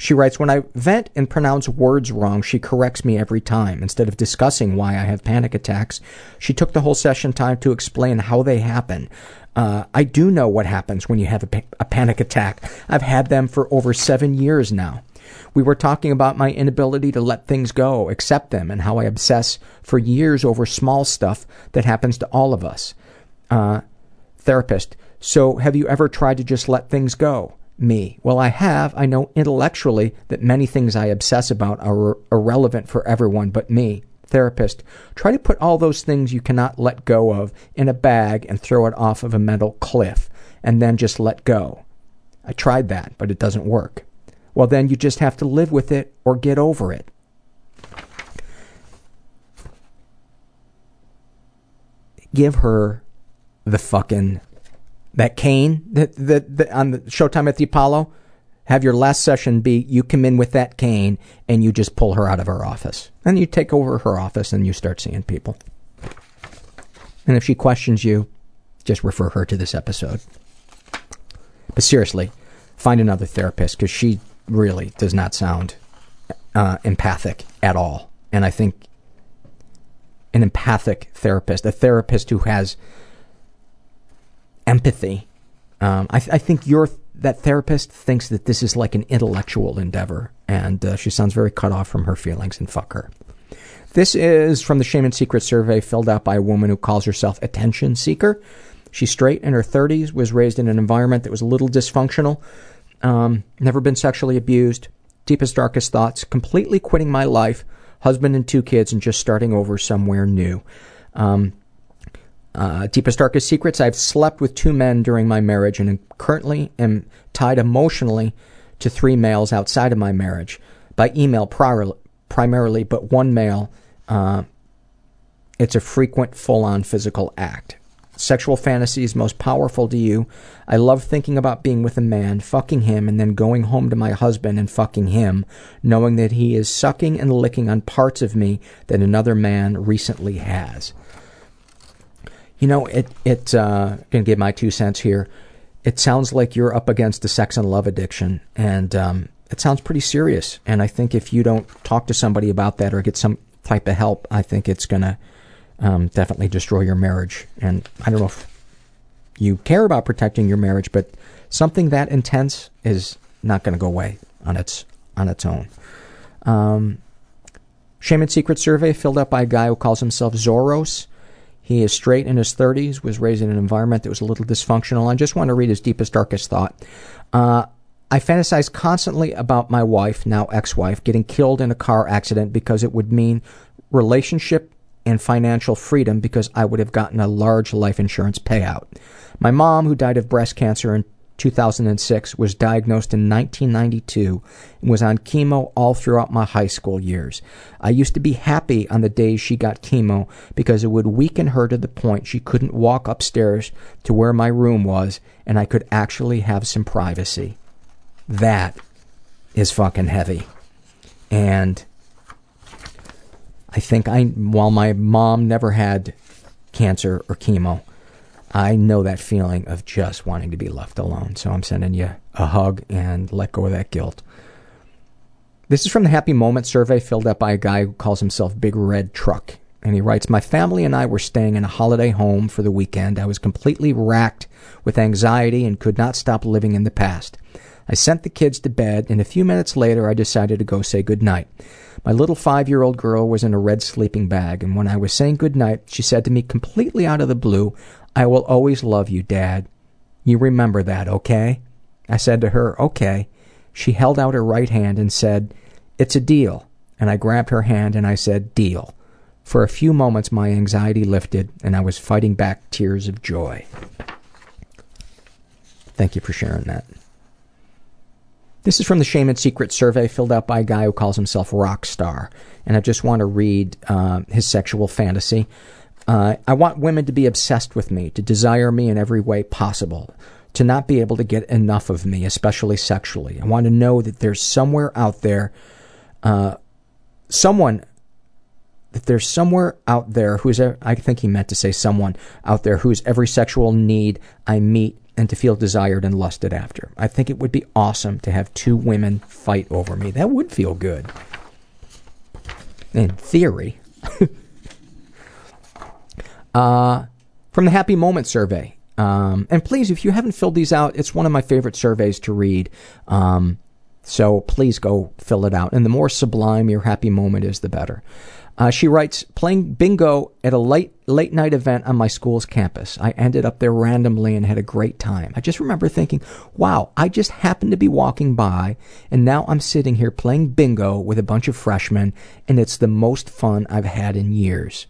she writes, When I vent and pronounce words wrong, she corrects me every time. Instead of discussing why I have panic attacks, she took the whole session time to explain how they happen. Uh, I do know what happens when you have a, pa- a panic attack. I've had them for over seven years now. We were talking about my inability to let things go, accept them, and how I obsess for years over small stuff that happens to all of us. Uh, therapist, so have you ever tried to just let things go? Me? Well, I have. I know intellectually that many things I obsess about are irrelevant for everyone but me. Therapist, try to put all those things you cannot let go of in a bag and throw it off of a mental cliff, and then just let go. I tried that, but it doesn't work. Well, then you just have to live with it or get over it. Give her the fucking that cane that, that on the Showtime at the Apollo, have your last session be you come in with that cane and you just pull her out of her office. And you take over her office and you start seeing people. And if she questions you, just refer her to this episode. But seriously, find another therapist because she really does not sound uh, empathic at all. And I think an empathic therapist, a therapist who has empathy. Um, I, I, think your that therapist thinks that this is like an intellectual endeavor, and uh, she sounds very cut off from her feelings. And fuck her. This is from the Shame and Secret survey filled out by a woman who calls herself attention seeker. She's straight in her 30s, was raised in an environment that was a little dysfunctional, um, never been sexually abused, deepest, darkest thoughts, completely quitting my life, husband and two kids, and just starting over somewhere new. Um, uh, deepest, darkest secrets. I've slept with two men during my marriage and currently am tied emotionally to three males outside of my marriage by email prior, primarily, but one male. Uh, it's a frequent, full on physical act. sexual fantasies most powerful to you. I love thinking about being with a man, fucking him, and then going home to my husband and fucking him, knowing that he is sucking and licking on parts of me that another man recently has. You know, it it uh, gonna give my two cents here. It sounds like you're up against a sex and love addiction, and um, it sounds pretty serious. And I think if you don't talk to somebody about that or get some type of help, I think it's gonna um, definitely destroy your marriage. And I don't know if you care about protecting your marriage, but something that intense is not going to go away on its on its own. Um, Shame and Secret survey filled out by a guy who calls himself Zoros. He is straight in his 30s, was raised in an environment that was a little dysfunctional. I just want to read his deepest, darkest thought. Uh, I fantasize constantly about my wife, now ex wife, getting killed in a car accident because it would mean relationship and financial freedom because I would have gotten a large life insurance payout. My mom, who died of breast cancer in 2006, was diagnosed in 1992 and was on chemo all throughout my high school years. I used to be happy on the days she got chemo because it would weaken her to the point she couldn't walk upstairs to where my room was and I could actually have some privacy. That is fucking heavy. And I think I, while my mom never had cancer or chemo, I know that feeling of just wanting to be left alone. So I'm sending you a hug and let go of that guilt. This is from the Happy Moment survey filled out by a guy who calls himself Big Red Truck. And he writes, My family and I were staying in a holiday home for the weekend. I was completely racked with anxiety and could not stop living in the past. I sent the kids to bed, and a few minutes later I decided to go say goodnight. My little five year old girl was in a red sleeping bag, and when I was saying goodnight, she said to me completely out of the blue, I will always love you, Dad. You remember that, okay? I said to her, okay. She held out her right hand and said, It's a deal. And I grabbed her hand and I said, Deal. For a few moments, my anxiety lifted and I was fighting back tears of joy. Thank you for sharing that. This is from the Shame and Secret survey filled out by a guy who calls himself Rockstar. And I just want to read uh, his sexual fantasy. Uh, I want women to be obsessed with me, to desire me in every way possible, to not be able to get enough of me, especially sexually. I want to know that there's somewhere out there, uh, someone, that there's somewhere out there who's, I think he meant to say someone out there whose every sexual need I meet and to feel desired and lusted after. I think it would be awesome to have two women fight over me. That would feel good. In theory. <laughs> uh, from the Happy Moment survey. Um, and please, if you haven't filled these out, it's one of my favorite surveys to read. Um, so please go fill it out. And the more sublime your happy moment is, the better. Uh, she writes, playing bingo at a late late night event on my school's campus. I ended up there randomly and had a great time. I just remember thinking, wow, I just happened to be walking by and now I'm sitting here playing bingo with a bunch of freshmen and it's the most fun I've had in years.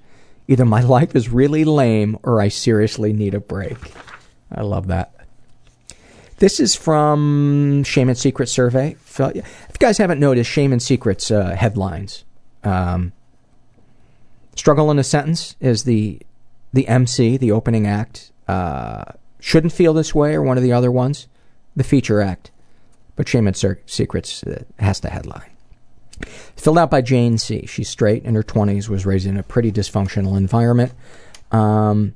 Either my <laughs> life is really lame or I seriously need a break. I love that. This is from Shame and Secret survey. If you guys haven't noticed, Shame and Secret's uh, headlines. Um, Struggle in a Sentence is the the MC, the opening act. Uh, Shouldn't Feel This Way or one of the other ones, the feature act. But Shame and Secrets uh, has the headline. Filled out by Jane C. She's straight, in her 20s, was raised in a pretty dysfunctional environment. Um,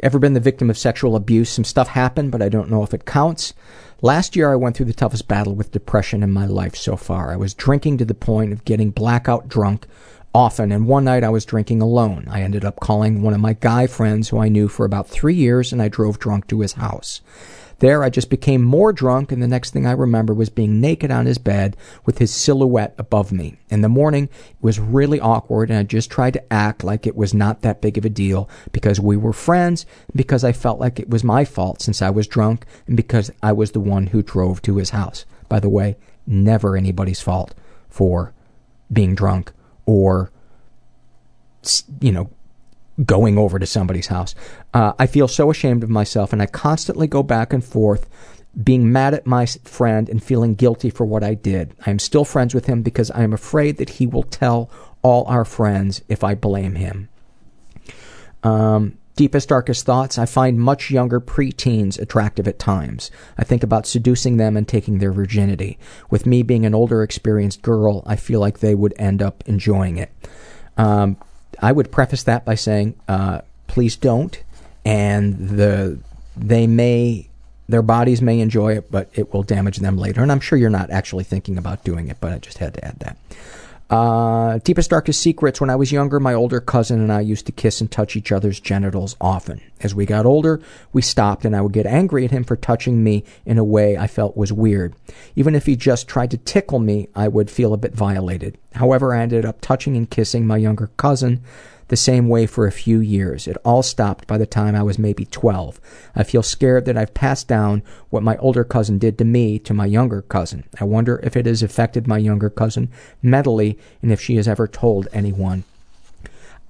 ever been the victim of sexual abuse? Some stuff happened, but I don't know if it counts. Last year, I went through the toughest battle with depression in my life so far. I was drinking to the point of getting blackout drunk often, and one night I was drinking alone. I ended up calling one of my guy friends who I knew for about three years, and I drove drunk to his house. There, I just became more drunk, and the next thing I remember was being naked on his bed with his silhouette above me. In the morning, it was really awkward, and I just tried to act like it was not that big of a deal because we were friends, because I felt like it was my fault since I was drunk, and because I was the one who drove to his house. By the way, never anybody's fault for being drunk or you know going over to somebody's house. Uh, I feel so ashamed of myself, and I constantly go back and forth, being mad at my friend and feeling guilty for what I did. I am still friends with him because I am afraid that he will tell all our friends if I blame him. Um, Deepest, darkest thoughts. I find much younger preteens attractive at times. I think about seducing them and taking their virginity. With me being an older, experienced girl, I feel like they would end up enjoying it. Um, I would preface that by saying, uh, please don't. And the they may their bodies may enjoy it, but it will damage them later. And I'm sure you're not actually thinking about doing it, but I just had to add that. Uh, deepest, darkest secrets. When I was younger, my older cousin and I used to kiss and touch each other's genitals often. As we got older, we stopped and I would get angry at him for touching me in a way I felt was weird. Even if he just tried to tickle me, I would feel a bit violated. However, I ended up touching and kissing my younger cousin the same way for a few years. It all stopped by the time I was maybe 12. I feel scared that I've passed down what my older cousin did to me to my younger cousin. I wonder if it has affected my younger cousin mentally and if she has ever told anyone.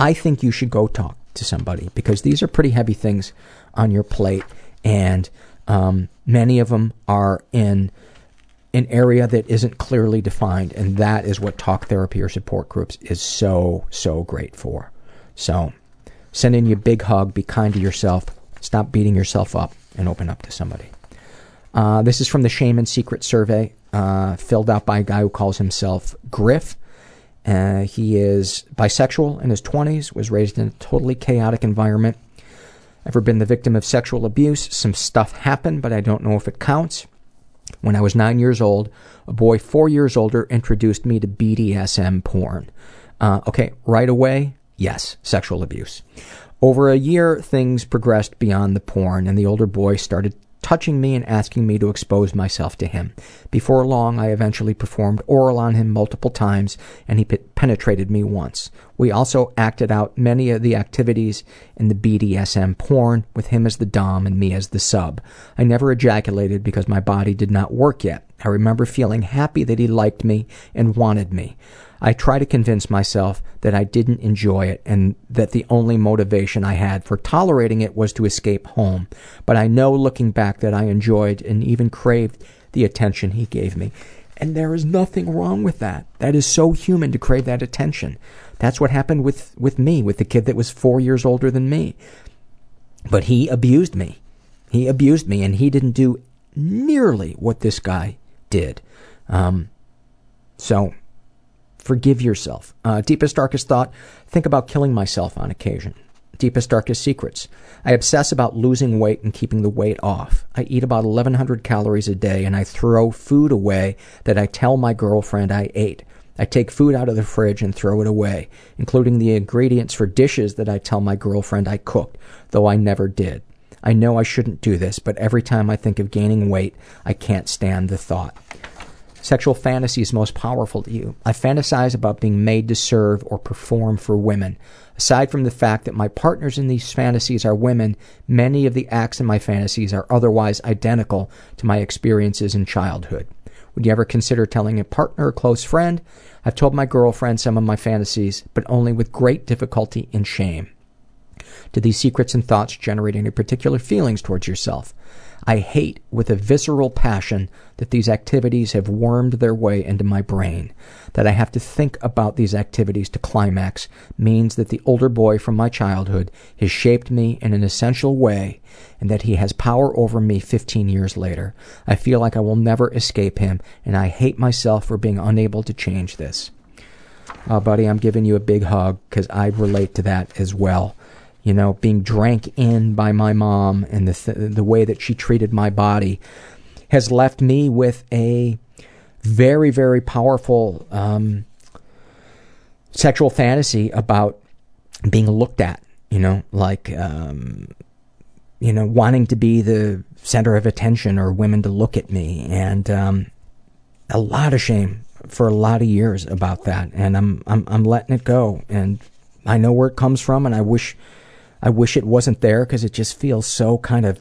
I think you should go talk to somebody because these are pretty heavy things on your plate and um, many of them are in an area that isn't clearly defined and that is what talk therapy or support groups is so so great for so, sending you a big hug. Be kind to yourself. Stop beating yourself up and open up to somebody. Uh, this is from the Shame and Secret survey, uh, filled out by a guy who calls himself Griff. Uh, he is bisexual in his 20s, was raised in a totally chaotic environment. Ever been the victim of sexual abuse? Some stuff happened, but I don't know if it counts. When I was nine years old, a boy four years older introduced me to BDSM porn. Uh, okay, right away, Yes, sexual abuse. Over a year, things progressed beyond the porn, and the older boy started touching me and asking me to expose myself to him. Before long, I eventually performed oral on him multiple times, and he penetrated me once. We also acted out many of the activities in the BDSM porn, with him as the Dom and me as the sub. I never ejaculated because my body did not work yet. I remember feeling happy that he liked me and wanted me. I try to convince myself that I didn't enjoy it and that the only motivation I had for tolerating it was to escape home. But I know looking back that I enjoyed and even craved the attention he gave me. And there is nothing wrong with that. That is so human to crave that attention. That's what happened with, with me, with the kid that was four years older than me. But he abused me. He abused me, and he didn't do nearly what this guy did. Um, so Forgive yourself. Uh, deepest, darkest thought think about killing myself on occasion. Deepest, darkest secrets. I obsess about losing weight and keeping the weight off. I eat about 1,100 calories a day and I throw food away that I tell my girlfriend I ate. I take food out of the fridge and throw it away, including the ingredients for dishes that I tell my girlfriend I cooked, though I never did. I know I shouldn't do this, but every time I think of gaining weight, I can't stand the thought sexual fantasies most powerful to you. I fantasize about being made to serve or perform for women. Aside from the fact that my partners in these fantasies are women, many of the acts in my fantasies are otherwise identical to my experiences in childhood. Would you ever consider telling a partner or close friend? I've told my girlfriend some of my fantasies, but only with great difficulty and shame. Do these secrets and thoughts generate any particular feelings towards yourself? I hate with a visceral passion that these activities have wormed their way into my brain. That I have to think about these activities to climax means that the older boy from my childhood has shaped me in an essential way and that he has power over me 15 years later. I feel like I will never escape him and I hate myself for being unable to change this. Uh, buddy, I'm giving you a big hug because I relate to that as well you know, being drank in by my mom and the th- the way that she treated my body has left me with a very very powerful um, sexual fantasy about being looked at. You know, like um, you know, wanting to be the center of attention or women to look at me, and um, a lot of shame for a lot of years about that. And I'm I'm I'm letting it go, and I know where it comes from, and I wish I wish it wasn't there because it just feels so kind of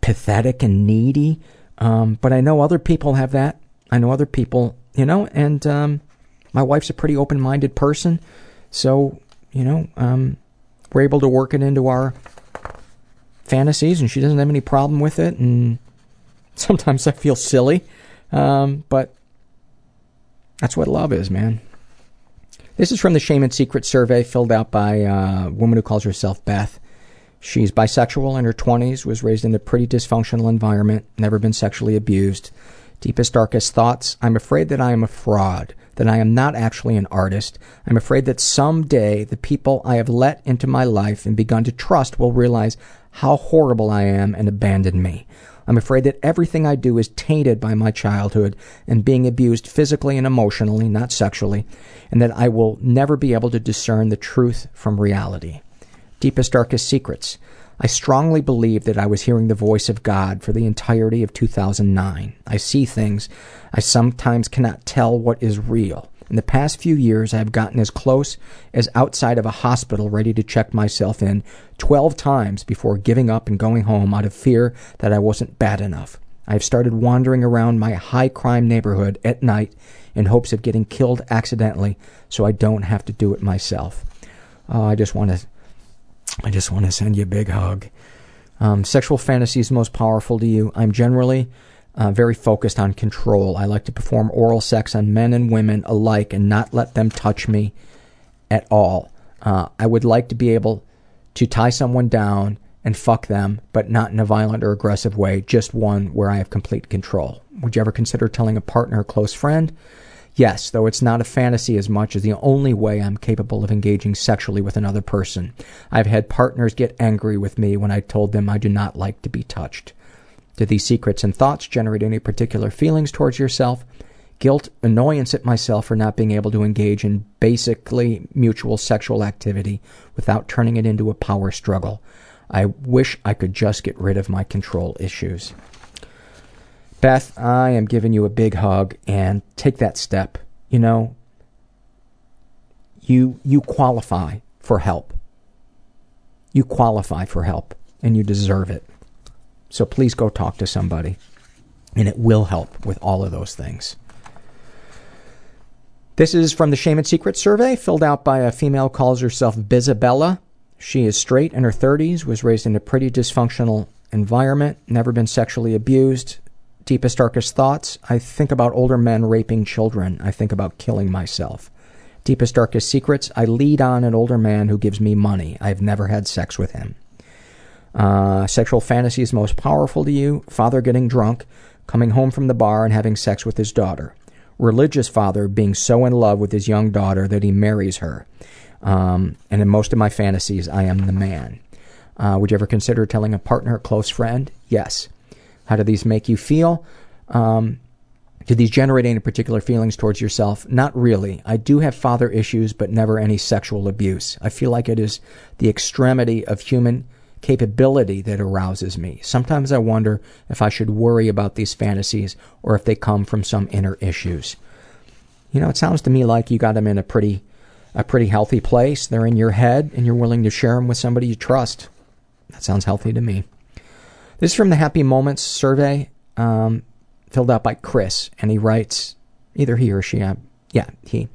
pathetic and needy. Um, but I know other people have that. I know other people, you know, and um, my wife's a pretty open minded person. So, you know, um, we're able to work it into our fantasies and she doesn't have any problem with it. And sometimes I feel silly. Um, but that's what love is, man. This is from the Shame and Secret survey filled out by a woman who calls herself Beth. She's bisexual in her 20s, was raised in a pretty dysfunctional environment, never been sexually abused. Deepest, darkest thoughts. I'm afraid that I am a fraud, that I am not actually an artist. I'm afraid that someday the people I have let into my life and begun to trust will realize how horrible I am and abandon me. I'm afraid that everything I do is tainted by my childhood and being abused physically and emotionally, not sexually, and that I will never be able to discern the truth from reality. Deepest, darkest secrets. I strongly believe that I was hearing the voice of God for the entirety of 2009. I see things. I sometimes cannot tell what is real. In the past few years, I have gotten as close as outside of a hospital ready to check myself in 12 times before giving up and going home out of fear that I wasn't bad enough. I have started wandering around my high crime neighborhood at night in hopes of getting killed accidentally so I don't have to do it myself. Uh, I just want to I just want to send you a big hug. Um, sexual fantasies most powerful to you. I'm generally uh, very focused on control. I like to perform oral sex on men and women alike and not let them touch me at all. Uh, I would like to be able to tie someone down and fuck them, but not in a violent or aggressive way, just one where I have complete control. Would you ever consider telling a partner or close friend? Yes, though it's not a fantasy as much as the only way I'm capable of engaging sexually with another person. I've had partners get angry with me when I told them I do not like to be touched. Do these secrets and thoughts generate any particular feelings towards yourself? Guilt, annoyance at myself for not being able to engage in basically mutual sexual activity without turning it into a power struggle. I wish I could just get rid of my control issues. Beth, I am giving you a big hug and take that step. You know, you you qualify for help. You qualify for help and you deserve it. So please go talk to somebody, and it will help with all of those things. This is from the Shame and Secret survey, filled out by a female calls herself Bizabella. She is straight in her 30s, was raised in a pretty dysfunctional environment, never been sexually abused. Deepest, darkest thoughts. I think about older men raping children. I think about killing myself. Deepest, darkest secrets. I lead on an older man who gives me money. I've never had sex with him. Uh, sexual fantasies most powerful to you father getting drunk, coming home from the bar and having sex with his daughter. Religious father being so in love with his young daughter that he marries her. Um, and in most of my fantasies, I am the man. Uh, would you ever consider telling a partner or close friend? Yes. How do these make you feel? Um, do these generate any particular feelings towards yourself? Not really. I do have father issues, but never any sexual abuse. I feel like it is the extremity of human capability that arouses me. Sometimes I wonder if I should worry about these fantasies or if they come from some inner issues. You know, it sounds to me like you got them in a pretty a pretty healthy place. They're in your head and you're willing to share them with somebody you trust. That sounds healthy to me. This is from the Happy Moments survey, um, filled out by Chris, and he writes, either he or she, I'm yeah, he.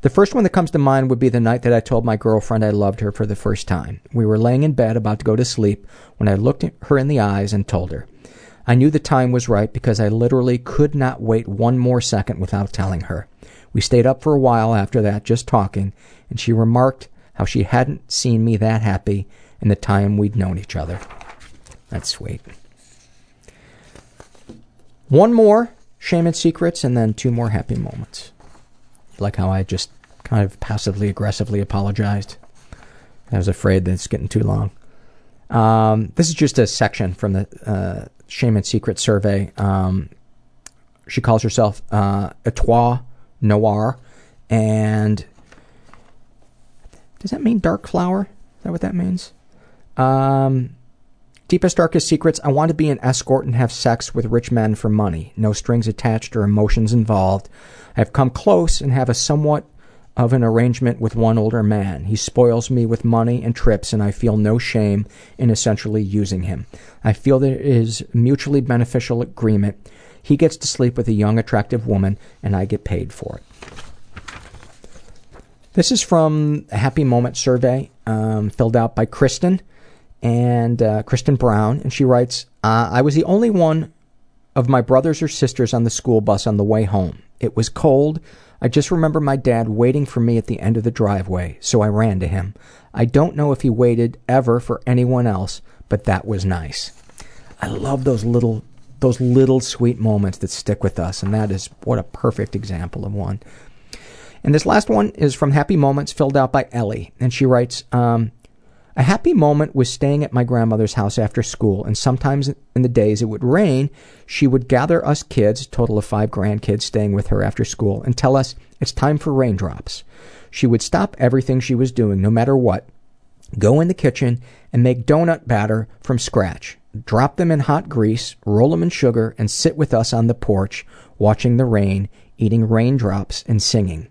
The first one that comes to mind would be the night that I told my girlfriend I loved her for the first time. We were laying in bed about to go to sleep when I looked at her in the eyes and told her. I knew the time was right because I literally could not wait one more second without telling her. We stayed up for a while after that, just talking, and she remarked how she hadn't seen me that happy in the time we'd known each other. That's sweet. One more shame and secrets, and then two more happy moments like how I just kind of passively aggressively apologized. I was afraid that it's getting too long. Um, this is just a section from the uh, Shame and Secret survey. Um, she calls herself uh, Etoile Noir, and does that mean dark flower? Is that what that means? Um, deepest, darkest secrets. I want to be an escort and have sex with rich men for money. No strings attached or emotions involved. I've come close and have a somewhat of an arrangement with one older man. He spoils me with money and trips, and I feel no shame in essentially using him. I feel that it is mutually beneficial agreement. He gets to sleep with a young, attractive woman, and I get paid for it. This is from a Happy Moment survey um, filled out by Kristen and uh, Kristen Brown, and she writes, uh, "I was the only one of my brothers or sisters on the school bus on the way home. It was cold. I just remember my dad waiting for me at the end of the driveway, so I ran to him. I don't know if he waited ever for anyone else, but that was nice. I love those little those little sweet moments that stick with us, and that is what a perfect example of one. And this last one is from Happy Moments, filled out by Ellie, and she writes, um, a happy moment was staying at my grandmother's house after school, and sometimes in the days it would rain, she would gather us kids, total of five grandkids staying with her after school, and tell us it's time for raindrops. She would stop everything she was doing, no matter what, go in the kitchen, and make donut batter from scratch, drop them in hot grease, roll them in sugar, and sit with us on the porch, watching the rain, eating raindrops, and singing.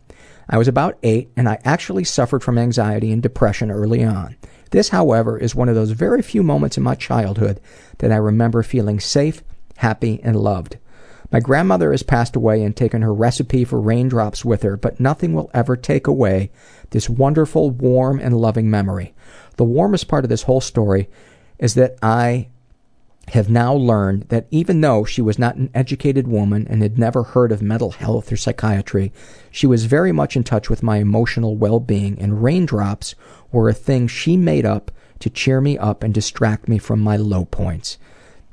I was about eight, and I actually suffered from anxiety and depression early on. This, however, is one of those very few moments in my childhood that I remember feeling safe, happy, and loved. My grandmother has passed away and taken her recipe for raindrops with her, but nothing will ever take away this wonderful, warm, and loving memory. The warmest part of this whole story is that I have now learned that even though she was not an educated woman and had never heard of mental health or psychiatry, she was very much in touch with my emotional well being, and raindrops were a thing she made up to cheer me up and distract me from my low points,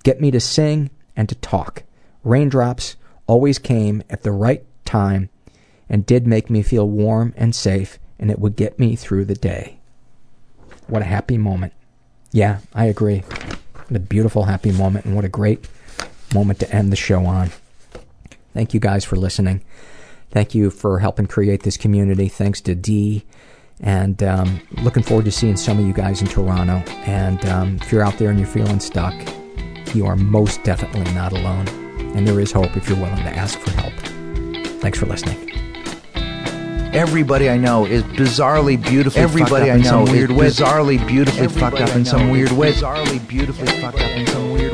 get me to sing and to talk. Raindrops always came at the right time and did make me feel warm and safe, and it would get me through the day. What a happy moment. Yeah, I agree. What a beautiful, happy moment, and what a great moment to end the show on. Thank you guys for listening. Thank you for helping create this community. Thanks to D. And um, looking forward to seeing some of you guys in Toronto. And um, if you're out there and you're feeling stuck, you are most definitely not alone. And there is hope if you're willing to ask for help. Thanks for listening. Everybody I know is bizarrely beautifully Everybody I know is weird bizarrely beautifully Everybody fucked up in some weird way. Bizarrely beautifully fucked up in some weird